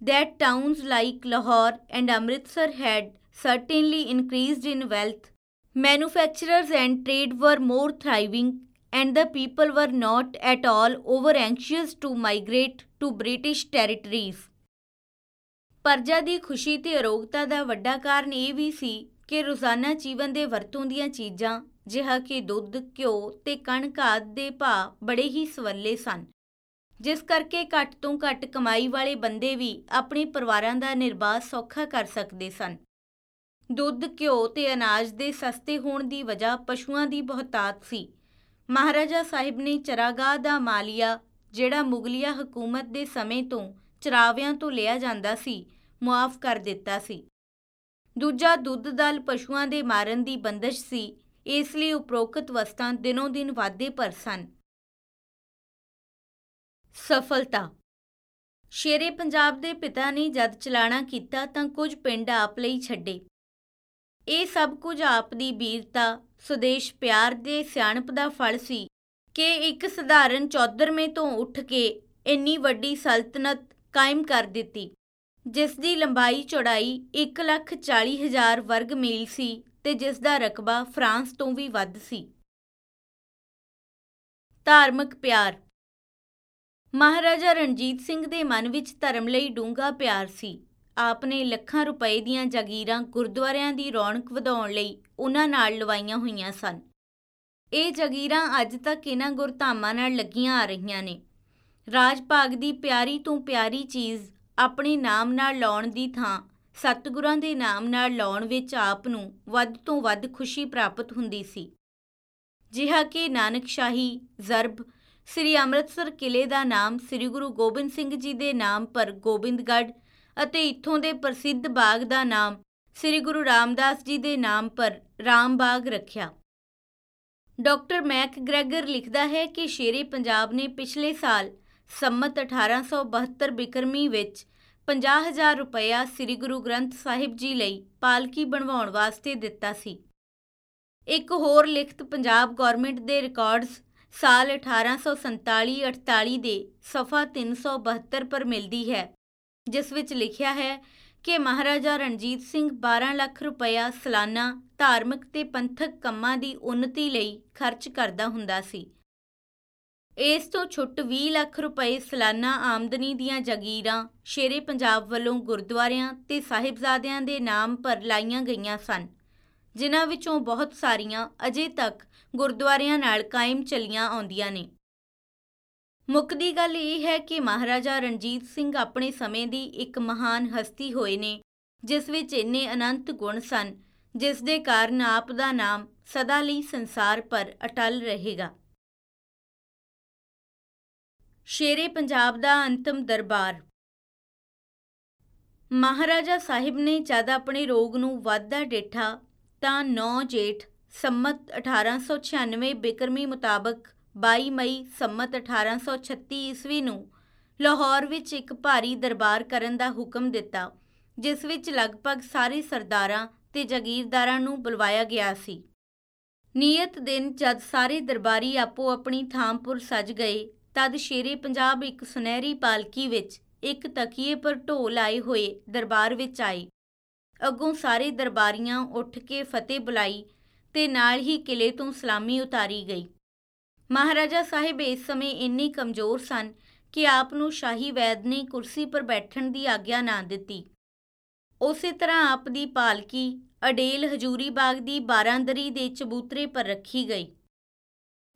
that towns like Lahore and Amritsar had certainly increased in wealth. Manufacturers and trade were more thriving, and the people were not at all over anxious to migrate to British territories. ਪਰਜਾ ਦੀ ਖੁਸ਼ੀ ਤੇ ਅਰੋਗਤਾ ਦਾ ਵੱਡਾ ਕਾਰਨ ਇਹ ਵੀ ਸੀ ਕਿ ਰੋਜ਼ਾਨਾ ਜੀਵਨ ਦੇ ਵਰਤੋਂ ਦੀਆਂ ਚੀਜ਼ਾਂ ਜਿਹਾ ਕਿ ਦੁੱਧ, ਘਿਓ ਤੇ ਕਣਕ ਆਦਿ ਦੇ ਭਾਅ ਬੜੇ ਹੀ ਸਵੱਲੇ ਸਨ। ਜਿਸ ਕਰਕੇ ਘੱਟ ਤੋਂ ਘੱਟ ਕਮਾਈ ਵਾਲੇ ਬੰਦੇ ਵੀ ਆਪਣੇ ਪਰਿਵਾਰਾਂ ਦਾ ਨਿਰਵਾਹ ਸੌਖਾ ਕਰ ਸਕਦੇ ਸਨ। ਦੁੱਧ ਘਿਓ ਤੇ ਅਨਾਜ ਦੇ ਸਸਤੇ ਹੋਣ ਦੀ ਵਜ੍ਹਾ ਪਸ਼ੂਆਂ ਦੀ ਬਹੁਤਾਤ ਸੀ। ਮਹਾਰਾਜਾ ਸਾਹਿਬ ਨੇ ਚਰਾਗਾਹ ਦਾ ਮਾਲੀਆ ਜਿਹੜਾ ਮੁਗਲਿਆ ਹਕੂਮਤ ਦੇ ਸਮੇਂ ਤੋਂ ਚਰਾਵਿਆਂ ਤੋਂ ਲਿਆ ਜਾਂਦਾ ਸੀ ਮੁਆਫ ਕਰ ਦਿੱਤਾ ਸੀ। ਦੂਜਾ ਦੁੱਧ ਦਲ ਪਸ਼ੂਆਂ ਦੇ ਮਾਰਨ ਦੀ ਬੰਦਸ਼ ਸੀ ਇਸ ਲਈ ਉਪਰੋਕਤ ਵਸਤਾਂ ਦਿਨੋਂ ਦਿਨ ਵਾਧੇ ਪਰ ਸਨ। ਸਫਲਤਾ। ਸ਼ੇਰੇ ਪੰਜਾਬ ਦੇ ਪਿਤਾ ਨੇ ਜਦ ਚਲਾਣਾ ਕੀਤਾ ਤਾਂ ਕੁਝ ਪਿੰਡ ਆਪ ਲਈ ਛੱਡੇ। ਇਹ ਸਭ ਕੁਝ ਆਪ ਦੀ ਬੀਰਤਾ ਸੁਦੇਸ਼ ਪਿਆਰ ਦੇ ਸਿਆਣਪ ਦਾ ਫਲ ਸੀ ਕਿ ਇੱਕ ਸਧਾਰਨ ਚੌਧਰਵੇਂ ਤੋਂ ਉੱਠ ਕੇ ਇੰਨੀ ਵੱਡੀ ਸਲਤਨਤ ਕਾਇਮ ਕਰ ਦਿੱਤੀ ਜਿਸ ਦੀ ਲੰਬਾਈ ਚੌੜਾਈ 1,40,000 ਵਰਗ ਮੀਲ ਸੀ ਤੇ ਜਿਸ ਦਾ ਰਕਬਾ ਫਰਾਂਸ ਤੋਂ ਵੀ ਵੱਧ ਸੀ। ਧਾਰਮਿਕ ਪਿਆਰ। ਮਹਾਰਾਜਾ ਰਣਜੀਤ ਸਿੰਘ ਦੇ ਮਨ ਵਿੱਚ ਧਰਮ ਲਈ ਡੂੰਘਾ ਪਿਆਰ ਸੀ। ਆਪ ਨੇ ਲੱਖਾਂ ਰੁਪਏ ਦੀਆਂ ਜਾਗੀਰਾਂ ਗੁਰਦੁਆਰਿਆਂ ਦੀ ਰੌਣਕ ਵਧਾਉਣ ਲਈ ਉਹਨਾਂ ਨਾਲ ਲਵਾਈਆਂ ਹੋਈਆਂ ਸਨ। ਇਹ ਜਾਗੀਰਾਂ ਅੱਜ ਤੱਕ ਇਹਨਾਂ ਗੁਰਧਾਮਾਂ ਨਾਲ ਲੱਗੀਆਂ ਆ ਰਹੀਆਂ ਨੇ। ਰਾਜ ਭਾਗ ਦੀ ਪਿਆਰੀ ਤੋਂ ਪਿਆਰੀ ਚੀਜ਼ ਆਪਣੇ ਨਾਮ ਨਾਲ ਲਾਉਣ ਦੀ ਥਾਂ ਸਤਿਗੁਰਾਂ ਦੇ ਨਾਮ ਨਾਲ ਲਾਉਣ ਵਿੱਚ ਆਪ ਨੂੰ ਵੱਧ ਤੋਂ ਵੱਧ ਖੁਸ਼ੀ ਪ੍ਰਾਪਤ ਹੁੰਦੀ ਸੀ। ਜਿਹਾ ਕਿ ਨਾਨਕ ਸ਼ਾਹੀ, ਜ਼ਰਬ, ਸ੍ਰੀ ਅੰਮ੍ਰਿਤਸਰ ਕਿਲੇ ਦਾ ਨਾਮ ਸ੍ਰੀ ਗੁਰੂ ਗੋਬਿੰਦ ਸਿੰਘ ਜੀ ਦੇ ਨਾਮ ਪਰ ਗੋਬਿੰਦਗੜ੍ਹ ਅਤੇ ਇੱਥੋਂ ਦੇ ਪ੍ਰਸਿੱਧ ਬਾਗ ਦਾ ਨਾਮ ਸ੍ਰੀ ਗੁਰੂ ਰਾਮਦਾਸ ਜੀ ਦੇ ਨਾਮ ਪਰ ਰਾਮਬਾਗ ਰੱਖਿਆ। ਡਾਕਟਰ ਮੈਕ ਗ੍ਰੈਗਰ ਲਿਖਦਾ ਹੈ ਕਿ ਸ਼ੇਰੇ ਪੰਜਾਬ ਨੇ ਪਿਛਲੇ ਸਾਲ ਸੰਮਤ 1872 ਬਿਕਰਮੀ ਵਿੱਚ 50000 ਰੁਪਇਆ ਸ੍ਰੀ ਗੁਰੂ ਗ੍ਰੰਥ ਸਾਹਿਬ ਜੀ ਲਈ ਪਾਲਕੀ ਬਣਵਾਉਣ ਵਾਸਤੇ ਦਿੱਤਾ ਸੀ। ਇੱਕ ਹੋਰ ਲਿਖਤ ਪੰਜਾਬ ਗਵਰਨਮੈਂਟ ਦੇ ਰਿਕਾਰਡਸ ਸਾਲ 1847-48 ਦੇ ਸਫਾ 372 ਪਰ ਮਿਲਦੀ ਹੈ, ਜਿਸ ਵਿੱਚ ਲਿਖਿਆ ਹੈ ਕਿ ਮਹਾਰਾਜਾ ਰਣਜੀਤ ਸਿੰਘ 12 ਲੱਖ ਰੁਪਇਆ ਸਾਲਾਨਾ ਧਾਰਮਿਕ ਤੇ ਪੰਥਕ ਕੰਮਾਂ ਦੀ ਉન્નਤੀ ਲਈ ਖਰਚ ਕਰਦਾ ਹੁੰਦਾ ਸੀ। ਇਸ ਤੋਂ ਛੁੱਟ 20 ਲੱਖ ਰੁਪਏ ਸਾਲਾਨਾ ਆਮਦਨੀ ਦੀਆਂ ਜਾਗੀਰਾਂ ਸ਼ੇਰੇ ਪੰਜਾਬ ਵੱਲੋਂ ਗੁਰਦੁਆਰਿਆਂ ਤੇ ਸਾਹਿਬਜ਼ਾਦਿਆਂ ਦੇ ਨਾਮ ਪਰ ਲਾਈਆਂ ਗਈਆਂ ਸਨ, ਜਿਨ੍ਹਾਂ ਵਿੱਚੋਂ ਬਹੁਤ ਸਾਰੀਆਂ ਅਜੇ ਤੱਕ ਗੁਰਦੁਆਰਿਆਂ ਨਾਲ ਕਾਇਮ ਚੱਲੀਆਂ ਆਉਂਦੀਆਂ ਨੇ। ਮੁੱਕਦੀ ਗੱਲ ਇਹ ਹੈ ਕਿ ਮਹਾਰਾਜਾ ਰਣਜੀਤ ਸਿੰਘ ਆਪਣੇ ਸਮੇਂ ਦੀ ਇੱਕ ਮਹਾਨ ਹਸਤੀ ਹੋਏ ਨੇ, ਜਿਸ ਵਿੱਚ ਇੰਨੇ ਅਨੰਤ ਗੁਣ ਸਨ, ਜਿਸ ਦੇ ਕਾਰਨ ਆਪ ਦਾ ਨਾਮ ਸਦਾ ਲਈ ਸੰਸਾਰ ਪਰ ਅਟਲ ਰਹੇਗਾ। ਸ਼ੇਰੇ ਪੰਜਾਬ ਦਾ ਅੰਤਮ ਦਰਬਾਰ। ਮਹਾਰਾਜਾ ਸਾਹਿਬ ਨੇ ਜਦ ਆਪਣੇ ਰੋਗ ਨੂੰ ਵਾਧਾ ਡੇਠਾ, ਤਾਂ 9 ਜੇਠ ਸੰਮਤ 1896 ਬਿਕਰਮੀ ਮੁਤਾਬਕ 22 ਮਈ ਸੰਮਤ 1836 ਈਸਵੀ ਨੂੰ ਲਾਹੌਰ ਵਿੱਚ ਇੱਕ ਭਾਰੀ ਦਰਬਾਰ ਕਰਨ ਦਾ ਹੁਕਮ ਦਿੱਤਾ, ਜਿਸ ਵਿੱਚ ਲਗਭਗ ਸਾਰੇ ਸਰਦਾਰਾਂ ਤੇ ਜਾਗੀਰਦਾਰਾਂ ਨੂੰ ਬੁਲਵਾਇਆ ਗਿਆ ਸੀ। ਨਿਯਤ ਦਿਨ ਜਦ ਸਾਰੇ ਦਰਬਾਰੀ ਆਪੋ ਆਪਣੀ ਥਾਂਪੁਰ ਸਜ ਗਏ ਤਦ ਸ਼ੇਰੇ ਪੰਜਾਬ ਇੱਕ ਸੁਨਹਿਰੀ ਪਾਲਕੀ ਵਿੱਚ ਇੱਕ ਤਕੀਏ ਪਰ ਢੋਲ ਆਏ ਹੋਏ ਦਰਬਾਰ ਵਿੱਚ ਆਏ ਅੱਗੋਂ ਸਾਰੇ ਦਰਬਾਰੀਆਂ ਉੱਠ ਕੇ ਫਤਿਹ ਬੁਲਾਈ ਤੇ ਨਾਲ ਹੀ ਕਿਲੇ ਤੋਂ ਸਲਾਮੀ ਉਤਾਰੀ ਗਈ। ਮਹਾਰਾਜਾ ਸਾਹਿਬ ਇਸ ਸਮੇਂ ਇੰਨੇ ਕਮਜ਼ੋਰ ਸਨ ਕਿ ਆਪ ਨੂੰ ਸ਼ਾਹੀ ਵੈਦ ਨੇ ਕੁਰਸੀ ਪਰ ਬੈਠਣ ਦੀ ਆਗਿਆ ਨਾ ਦਿੱਤੀ। ਉਸੇ ਤਰ੍ਹਾਂ ਆਪ ਦੀ ਪਾਲਕੀ ਅਡੇਲ ਹਜੂਰੀ ਬਾਗ ਦੀ ਬਾਰਾਂਦਰੀ ਦੇ ਚਬੂਤਰੇ ਪਰ ਰੱਖੀ ਗਈ।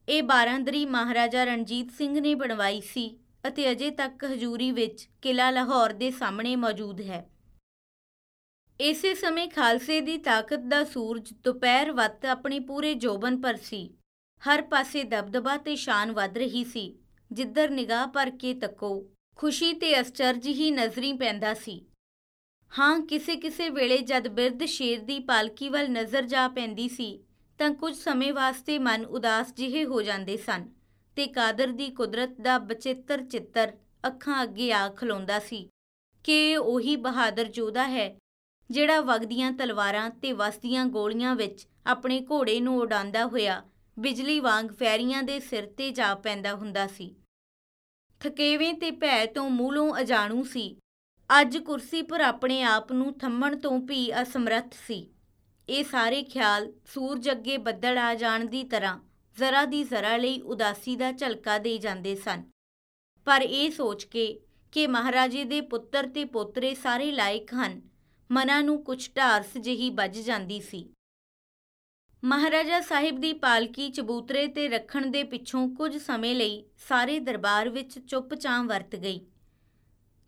ਇਹ ਬਾਰਾਂਦਰੀ ਮਹਾਰਾਜਾ ਰਣਜੀਤ ਸਿੰਘ ਨੇ ਬਣਵਾਈ ਸੀ ਅਤੇ ਅਜੇ ਤੱਕ ਹਜੂਰੀ ਵਿੱਚ ਕਿਲਾ ਲਾਹੌਰ ਦੇ ਸਾਹਮਣੇ ਮੌਜੂਦ ਹੈ। ਇਸੇ ਸਮੇਂ ਖਾਲਸੇ ਦੀ ਤਾਕਤ ਦਾ ਸੂਰਜ ਦੁਪਹਿਰ ਵਕਤ ਆਪਣੀ ਪੂਰੇ ਜੋਬਨ ਪਰ ਸੀ। ਹਰ ਪਾਸੇ ਦਬਦਬਾ ਤੇ ਸ਼ਾਨ ਵੱਧ ਰਹੀ ਸੀ। ਜਿੱਧਰ ਨਿਗਾਹ ਪਰ ਕੇ ਤੱਕੋ, ਖੁਸ਼ੀ ਤੇ ਅਸਚਰਜ ਹੀ ਨਜ਼ਰੀ ਪੈਂਦਾ ਸੀ। ਹਾਂ ਕਿਸੇ ਕਿਸੇ ਵੇਲੇ ਜਦ ਬਿਰਧ ਸ਼ੇਰ ਦੀ ਪਾਲਕੀ ਵੱਲ ਨਜ਼ਰ ਜਾ ਪੈਂਦੀ ਸੀ ਤਾਂ ਕੁਝ ਸਮੇਂ ਵਾਸਤੇ ਮਨ ਉਦਾਸ ਜਿਹੇ ਹੋ ਜਾਂਦੇ ਸਨ ਤੇ ਕਾਦਰ ਦੀ ਕੁਦਰਤ ਦਾ ਬਚਿੱਤਰ ਚਿੱਤਰ ਅੱਖਾਂ ਅੱਗੇ ਆ ਖਲੋਂਦਾ ਸੀ ਕਿ ਉਹੀ ਬਹਾਦਰ ਜੋਧਾ ਹੈ, ਜਿਹੜਾ ਵਗਦੀਆਂ ਤਲਵਾਰਾਂ ਤੇ ਵਸਦੀਆਂ ਗੋਲੀਆਂ ਵਿੱਚ ਆਪਣੇ ਘੋੜੇ ਨੂੰ ਉਡਾਉਂਦਾ ਹੋਇਆ ਬਿਜਲੀ ਵਾਂਗ ਫੈਰੀਆਂ ਦੇ ਸਿਰ ਤੇ ਜਾ ਪੈਂਦਾ ਹੁੰਦਾ ਸੀ। ਥਕੇਵੇਂ ਤੇ ਭੈ ਤੋਂ ਮੂਲੋਂ ਅਜਾਣੂ ਸੀ। ਅੱਜ ਕੁਰਸੀ ਪਰ ਆਪਣੇ ਆਪ ਨੂੰ ਥੰਮਣ ਤੋਂ ਵੀ ਅਸਮਰੱਥ ਸੀ। ਇਹ ਸਾਰੇ ਖਿਆਲ ਸੂਰਜ ਅੱਗੇ ਬੱਦਲ ਆ ਜਾਣ ਦੀ ਤਰ੍ਹਾਂ ਜ਼ਰਾ ਦੀ ਜ਼ਰਾ ਲਈ ਉਦਾਸੀ ਦਾ ਝਲਕਾ ਦੇ ਜਾਂਦੇ ਸਨ। ਪਰ ਇਹ ਸੋਚ ਕੇ ਕਿ ਮਹਾਰਾਜੇ ਦੇ ਪੁੱਤਰ ਤੇ ਪੋਤਰੇ ਸਾਰੇ ਲਾਇਕ ਹਨ, ਮਨਾਂ ਨੂੰ ਕੁਝ ਢਾਰਸ ਜਿਹੀ ਵੱਜ ਜਾਂਦੀ ਸੀ। ਮਹਾਰਾਜਾ ਸਾਹਿਬ ਦੀ ਪਾਲਕੀ ਚਬੂਤਰੇ ਤੇ ਰੱਖਣ ਦੇ ਪਿੱਛੋਂ ਕੁਝ ਸਮੇਂ ਲਈ ਸਾਰੇ ਦਰਬਾਰ ਵਿੱਚ ਚੁੱਪਚਾਂ ਵਰਤ ਗਈ।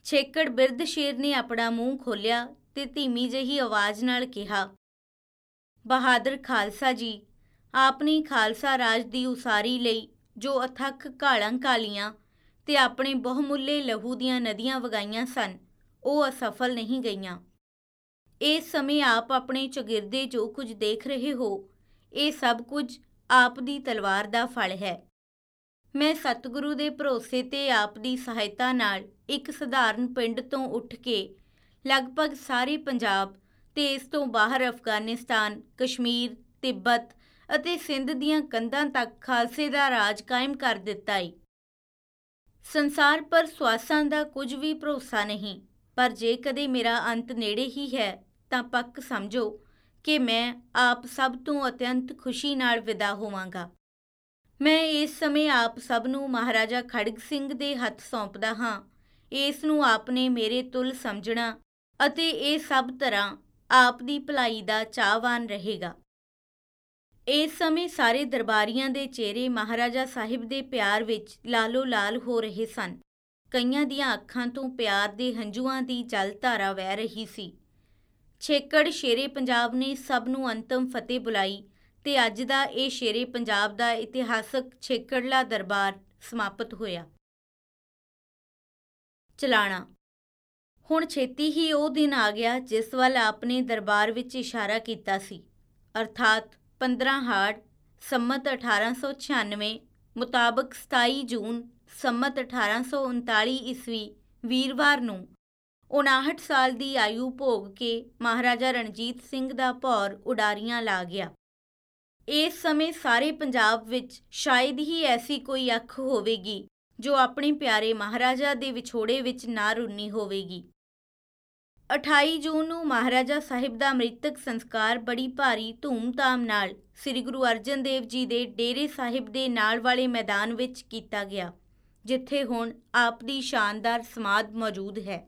ਛੇਕੜ ਬਿਰਧ ਸ਼ੇਰ ਨੇ ਆਪਣਾ ਮੂੰਹ ਖੋਲਿਆ ਤੇ ਧੀਮੀ ਜਿਹੀ ਆਵਾਜ਼ ਨਾਲ ਕਿਹਾ ਬਹਾਦਰ ਖਾਲਸਾ ਜੀ, ਆਪਣੀ ਖਾਲਸਾ ਰਾਜ ਦੀ ਉਸਾਰੀ ਲਈ ਜੋ ਅਥੱਕ ਕਾਲਾਂ ਕਾਲੀਆਂ ਤੇ ਆਪਣੇ ਬਹੁਮੁੱਲੇ ਲਹੂ ਦੀਆਂ ਨਦੀਆਂ ਵਗਾਈਆਂ ਸਨ, ਉਹ ਅਸਫਲ ਨਹੀਂ ਗਈਆਂ। ਇਸ ਸਮੇਂ ਆਪ ਆਪਣੇ ਚਗਿਰਦੇ ਜੋ ਕੁਝ ਦੇਖ ਰਹੇ ਹੋ, ਇਹ ਸਭ ਕੁਝ ਆਪ ਦੀ ਤਲਵਾਰ ਦਾ ਫਲ ਹੈ। ਮੈਂ ਸਤਿਗੁਰੂ ਦੇ ਭਰੋਸੇ ਤੇ ਆਪ ਦੀ ਸਹਾਇਤਾ ਨਾਲ ਇੱਕ ਸਧਾਰਨ ਪਿੰਡ ਤੋਂ ਉੱਠ ਕੇ ਲਗਭਗ ਸਾਰੇ ਪੰਜਾਬ ਤੇ ਇਸ ਤੋਂ ਬਾਹਰ ਅਫਗਾਨਿਸਤਾਨ, ਕਸ਼ਮੀਰ, ਤਿੱਬਤ ਅਤੇ ਸਿੰਧ ਦੀਆਂ ਕੰਧਾਂ ਤੱਕ ਖਾਲਸੇ ਦਾ ਰਾਜ ਕਾਇਮ ਕਰ ਦਿੱਤਾ ਏ ਸੰਸਾਰ ਪਰ ਸਵਾਸਾਂ ਦਾ ਕੁਝ ਵੀ ਭਰੋਸਾ ਨਹੀਂ, ਪਰ ਜੇ ਕਦੇ ਮੇਰਾ ਅੰਤ ਨੇੜੇ ਹੀ ਹੈ, ਤਾਂ ਪੱਕ ਸਮਝੋ ਕਿ ਮੈਂ ਆਪ ਸਭ ਤੋਂ ਅਤਿਅੰਤ ਖੁਸ਼ੀ ਨਾਲ ਵਿਦਾ ਹੋਵਾਂਗਾ। ਮੈਂ ਇਸ ਸਮੇਂ ਆਪ ਸਭ ਨੂੰ ਮਹਾਰਾਜਾ ਖੜਗ ਸਿੰਘ ਦੇ ਹੱਥ ਸੌਂਪਦਾ ਹਾਂ। ਇਸ ਨੂੰ ਆਪਨੇ ਮੇਰੇ ਤੁਲ ਸਮਝਣਾ ਅਤੇ ਇਹ ਸਭ ਤਰ੍ਹਾਂ ਆਪ ਦੀ ਭਲਾਈ ਦਾ ਚਾਹਵਾਨ ਰਹੇਗਾ। ਇਸ ਸਮੇਂ ਸਾਰੇ ਦਰਬਾਰੀਆਂ ਦੇ ਚਿਹਰੇ ਮਹਾਰਾਜਾ ਸਾਹਿਬ ਦੇ ਪਿਆਰ ਵਿੱਚ ਲਾਲੋ ਲਾਲ ਹੋ ਰਹੇ ਸਨ। ਕਈਆਂ ਦੀਆਂ ਅੱਖਾਂ ਤੋਂ ਪਿਆਰ ਦੇ ਹੰਝੂਆਂ ਦੀ ਜਲ ਧਾਰਾ ਵਹਿ ਰਹੀ ਸੀ। ਛੇਕੜ ਸ਼ੇਰੇ ਪੰਜਾਬ ਨੇ ਸਭ ਨੂੰ ਅੰਤਮ ਫਤਿਹ ਬੁਲਾਈ ਤੇ ਅੱਜ ਦਾ ਇਹ ਸ਼ੇਰੇ ਪੰਜਾਬ ਦਾ ਇਤਿਹਾਸਕ ਛੇਕੜਲਾ ਦਰਬਾਰ ਸਮਾਪਤ ਹੋਇਆ। ਚਲਾਣਾ ਹੁਣ ਛੇਤੀ ਹੀ ਉਹ ਦਿਨ ਆ ਗਿਆ ਜਿਸ ਵੱਲ ਆਪਨੇ ਦਰਬਾਰ ਵਿੱਚ ਇਸ਼ਾਰਾ ਕੀਤਾ ਸੀ। ਅਰਥਾਤ 15 ਹਾੜ ਸੰਮਤ 1896 ਮੁਤਾਬਕ 27 ਜੂਨ ਸੰਮਤ 1839 ਈਸਵੀ ਵੀਰਵਾਰ ਨੂੰ 59 ਸਾਲ ਦੀ ਆਯੂ ਭੋਗ ਕੇ ਮਹਾਰਾਜਾ ਰਣਜੀਤ ਸਿੰਘ ਦਾ ਭੌਰ ਉਡਾਰੀਆਂ ਲਾ ਗਿਆ। ਇਸ ਸਮੇਂ ਸਾਰੇ ਪੰਜਾਬ ਵਿੱਚ ਸ਼ਾਇਦ ਹੀ ਐਸੀ ਕੋਈ ਅੱਖ ਹੋਵੇਗੀ ਜੋ ਆਪਣੇ ਪਿਆਰੇ ਮਹਾਰਾਜਾ ਦੇ ਵਿਛੋੜੇ ਵਿੱਚ ਨਾ ਰੁੰਨੀ ਹੋਵੇਗੀ। 28 ਜੂਨ ਨੂੰ ਮਹਾਰਾਜਾ ਸਾਹਿਬ ਦਾ ਮ੍ਰਿਤਕ ਸੰਸਕਾਰ ਬੜੀ ਭਾਰੀ ਧੂਮ-ਧਾਮ ਨਾਲ ਸ੍ਰੀ ਗੁਰੂ ਅਰਜਨ ਦੇਵ ਜੀ ਦੇ ਡੇਰੇ ਸਾਹਿਬ ਦੇ ਨਾਲ ਵਾਲੇ ਮੈਦਾਨ ਵਿੱਚ ਕੀਤਾ ਗਿਆ, ਜਿੱਥੇ ਹੁਣ ਆਪ ਦੀ ਸ਼ਾਨਦਾਰ ਸਮਾਧ ਮੌਜੂਦ ਹੈ।